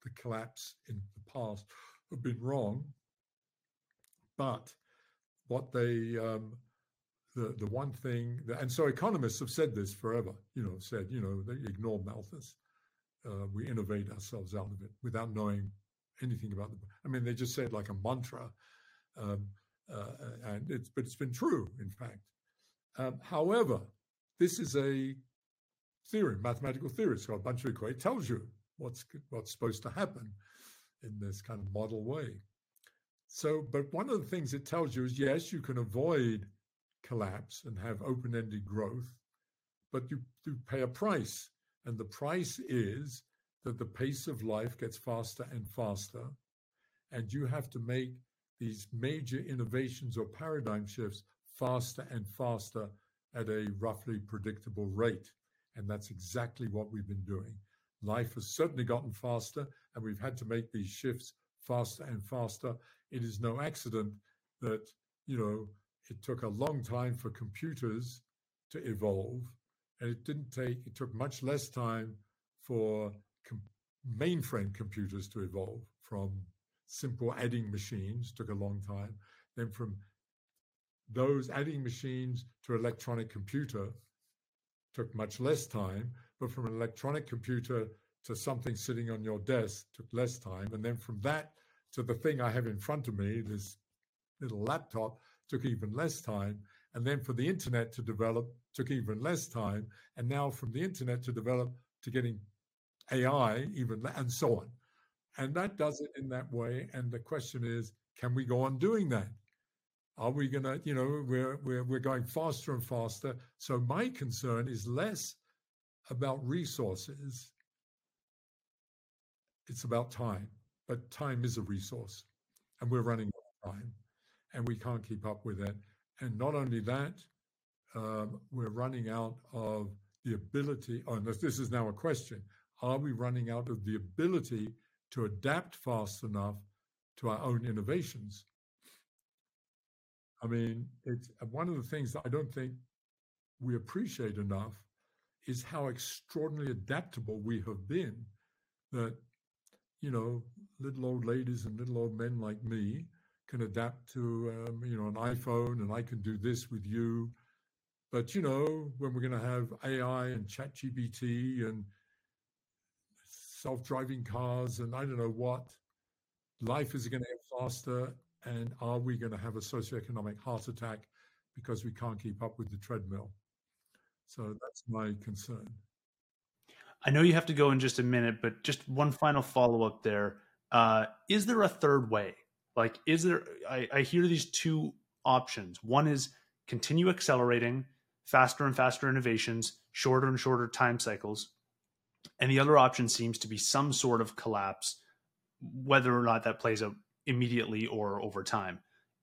the collapse in the past have been wrong. But what they, um, the the one thing, that, and so economists have said this forever. You know, said you know they ignore Malthus. Uh, we innovate ourselves out of it without knowing anything about the. I mean, they just say it like a mantra, um, uh, and it's but it's been true, in fact. Um, however, this is a theory, mathematical theory. It's got a bunch of equations. It tells you what's what's supposed to happen in this kind of model way. So, but one of the things it tells you is yes, you can avoid collapse and have open ended growth, but you, you pay a price. And the price is that the pace of life gets faster and faster. And you have to make these major innovations or paradigm shifts faster and faster at a roughly predictable rate. And that's exactly what we've been doing. Life has certainly gotten faster, and we've had to make these shifts faster and faster. It is no accident that, you know, it took a long time for computers to evolve, and it didn't take, it took much less time for com- mainframe computers to evolve from simple adding machines, took a long time. Then from those adding machines to electronic computer took much less time, but from an electronic computer to something sitting on your desk took less time. And then from that to the thing I have in front of me, this little laptop, took even less time. And then for the internet to develop took even less time. And now from the internet to develop to getting AI, even and so on. And that does it in that way. And the question is, can we go on doing that? Are we going to, you know, we're, we're, we're going faster and faster. So my concern is less about resources. It's about time, but time is a resource and we're running out of time and we can't keep up with it. And not only that, um, we're running out of the ability, oh, this is now a question, are we running out of the ability to adapt fast enough to our own innovations? I mean, it's uh, one of the things that I don't think we appreciate enough is how extraordinarily adaptable we have been. That, you know, little old ladies and little old men like me can adapt to, um, you know, an iPhone and I can do this with you. But, you know, when we're going to have AI and ChatGPT and self driving cars and I don't know what, life is going to get faster and are we going to have a socioeconomic heart attack because we can't keep up with the treadmill? So that's my concern. I know you have to go in just a minute, but just one final follow up there. Uh, is there a third way? Like, is there? I, I hear these two options. One is continue accelerating faster and faster innovations, shorter and shorter time cycles. And the other option seems to be some sort of collapse, whether or not that plays out immediately or over time.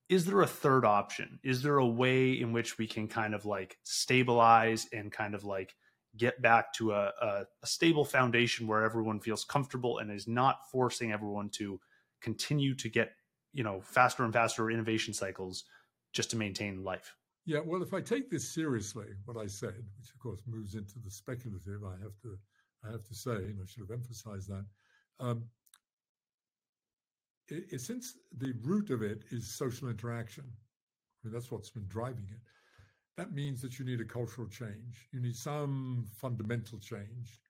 Is there a third option? Is there a way in which we can kind of like stabilize and kind of like get back to a, a, a stable foundation where everyone feels comfortable and is not forcing everyone to continue to get you know faster and faster innovation cycles just to maintain life? Yeah, well, if I take this seriously, what I said, which of course moves into the speculative, I have to, I have to say, and I should have emphasized that. Um, it, it, since the root of it is social interaction, I mean, that's what's been driving it. That means that you need a cultural change. You need some fundamental change,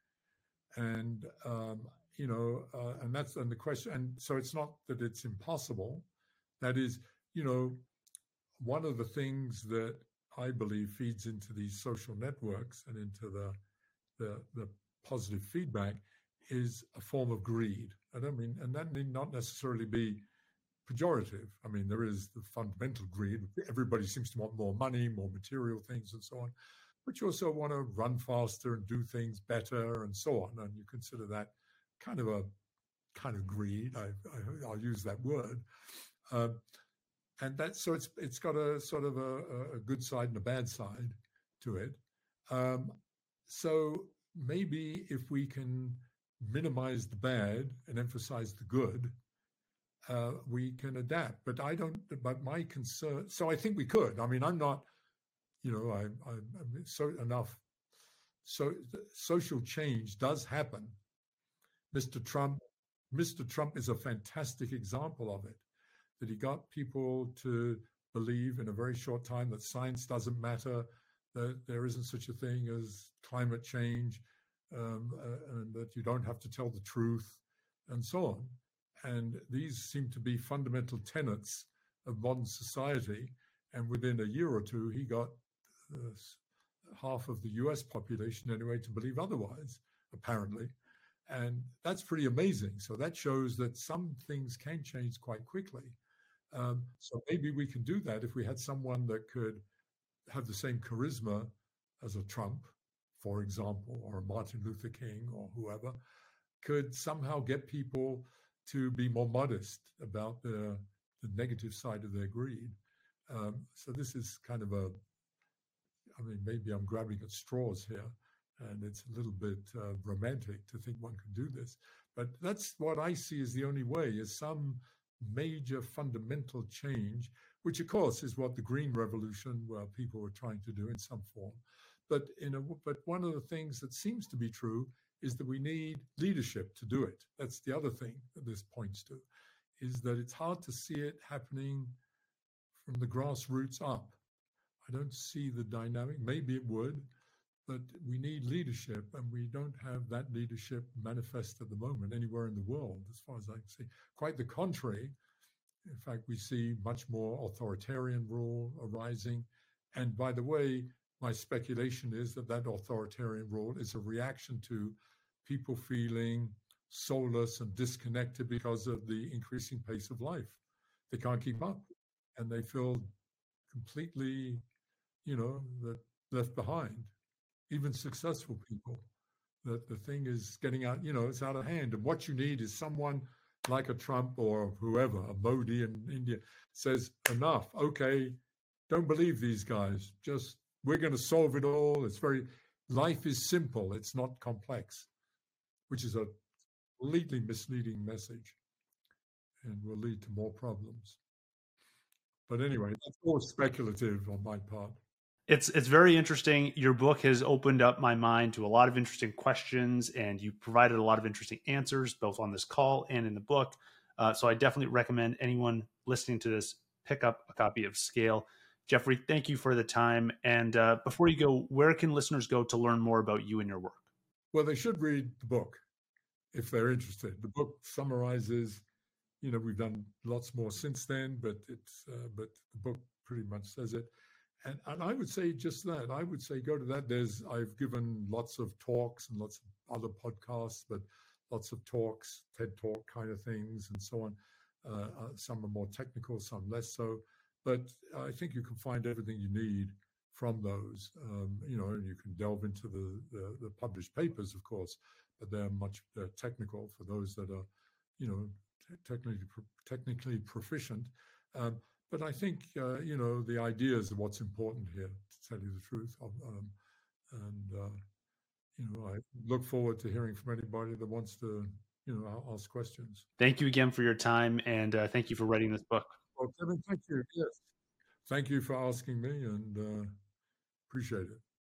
and um, you know, uh, and that's and the question. And so it's not that it's impossible. That is, you know, one of the things that I believe feeds into these social networks and into the the, the positive feedback is a form of greed. I don't mean, and that need not necessarily be pejorative. I mean, there is the fundamental greed. Everybody seems to want more money, more material things, and so on. But you also want to run faster and do things better, and so on. And you consider that kind of a kind of greed. I, will use that word. Um, and that so it's it's got a sort of a, a good side and a bad side to it. Um, so maybe if we can minimize the bad and emphasize the good, uh, we can adapt. But I don't. But my concern. So I think we could. I mean, I'm not. You know, I, I, I'm so enough. So social change does happen. Mr. Trump. Mr. Trump is a fantastic example of it. That he got people to believe in a very short time that science doesn't matter, that there isn't such a thing as climate change, um, uh, and that you don't have to tell the truth, and so on. And these seem to be fundamental tenets of modern society. And within a year or two, he got uh, half of the US population, anyway, to believe otherwise, apparently. And that's pretty amazing. So that shows that some things can change quite quickly. Um, so maybe we can do that if we had someone that could have the same charisma as a Trump for example, or Martin Luther King or whoever, could somehow get people to be more modest about the, the negative side of their greed. Um, so this is kind of a, I mean, maybe I'm grabbing at straws here, and it's a little bit uh, romantic to think one can do this. But that's what I see as the only way: is some major fundamental change, which of course is what the Green Revolution, well, people were trying to do in some form. But in a, but one of the things that seems to be true is that we need leadership to do it. That's the other thing that this points to, is that it's hard to see it happening from the grassroots up. I don't see the dynamic. Maybe it would, but we need leadership, and we don't have that leadership manifest at the moment anywhere in the world, as far as I can see. Quite the contrary. In fact, we see much more authoritarian rule arising And by the way, my speculation is that that authoritarian rule is a reaction to people feeling soulless and disconnected because of the increasing pace of life. They can't keep up and they feel completely, you know, left behind. Even successful people, that the thing is getting out, you know, it's out of hand. And what you need is someone like a Trump or whoever, a Modi in India, says, enough, okay, don't believe these guys. Just, we're going to solve it all. It's very, life is simple, it's not complex, which is a completely misleading message and will lead to more problems. But anyway, that's all speculative on my part. It's it's very interesting. Your book has opened up my mind to a lot of interesting questions, and you provided a lot of interesting answers, both on this call and in the book. Uh, so I definitely recommend anyone listening to this pick up a copy of Scale. Geoffrey, thank you for the time. And uh, before you go, where can listeners go to learn more about you and your work? Well, they should read the book if they're interested. The book summarizes you know we've done lots more since then but it's uh, but the book pretty much says it and and i would say just that i would say go to that there's i've given lots of talks and lots of other podcasts but lots of talks ted talk kind of things and so on uh, uh, some are more technical some less so but i think you can find everything you need from those um, you know and you can delve into the, the, the published papers of course but they're much they're technical for those that are you know technically technically proficient. Um, but I think uh, you know the ideas are what's important here. To tell you the truth, um, and uh, you know I look forward to hearing from anybody that wants to you know ask questions. Thank you again for your time, and uh, thank you for writing this book. Well, Kevin, thank you. Yes, thank you for asking me, and uh, appreciate it.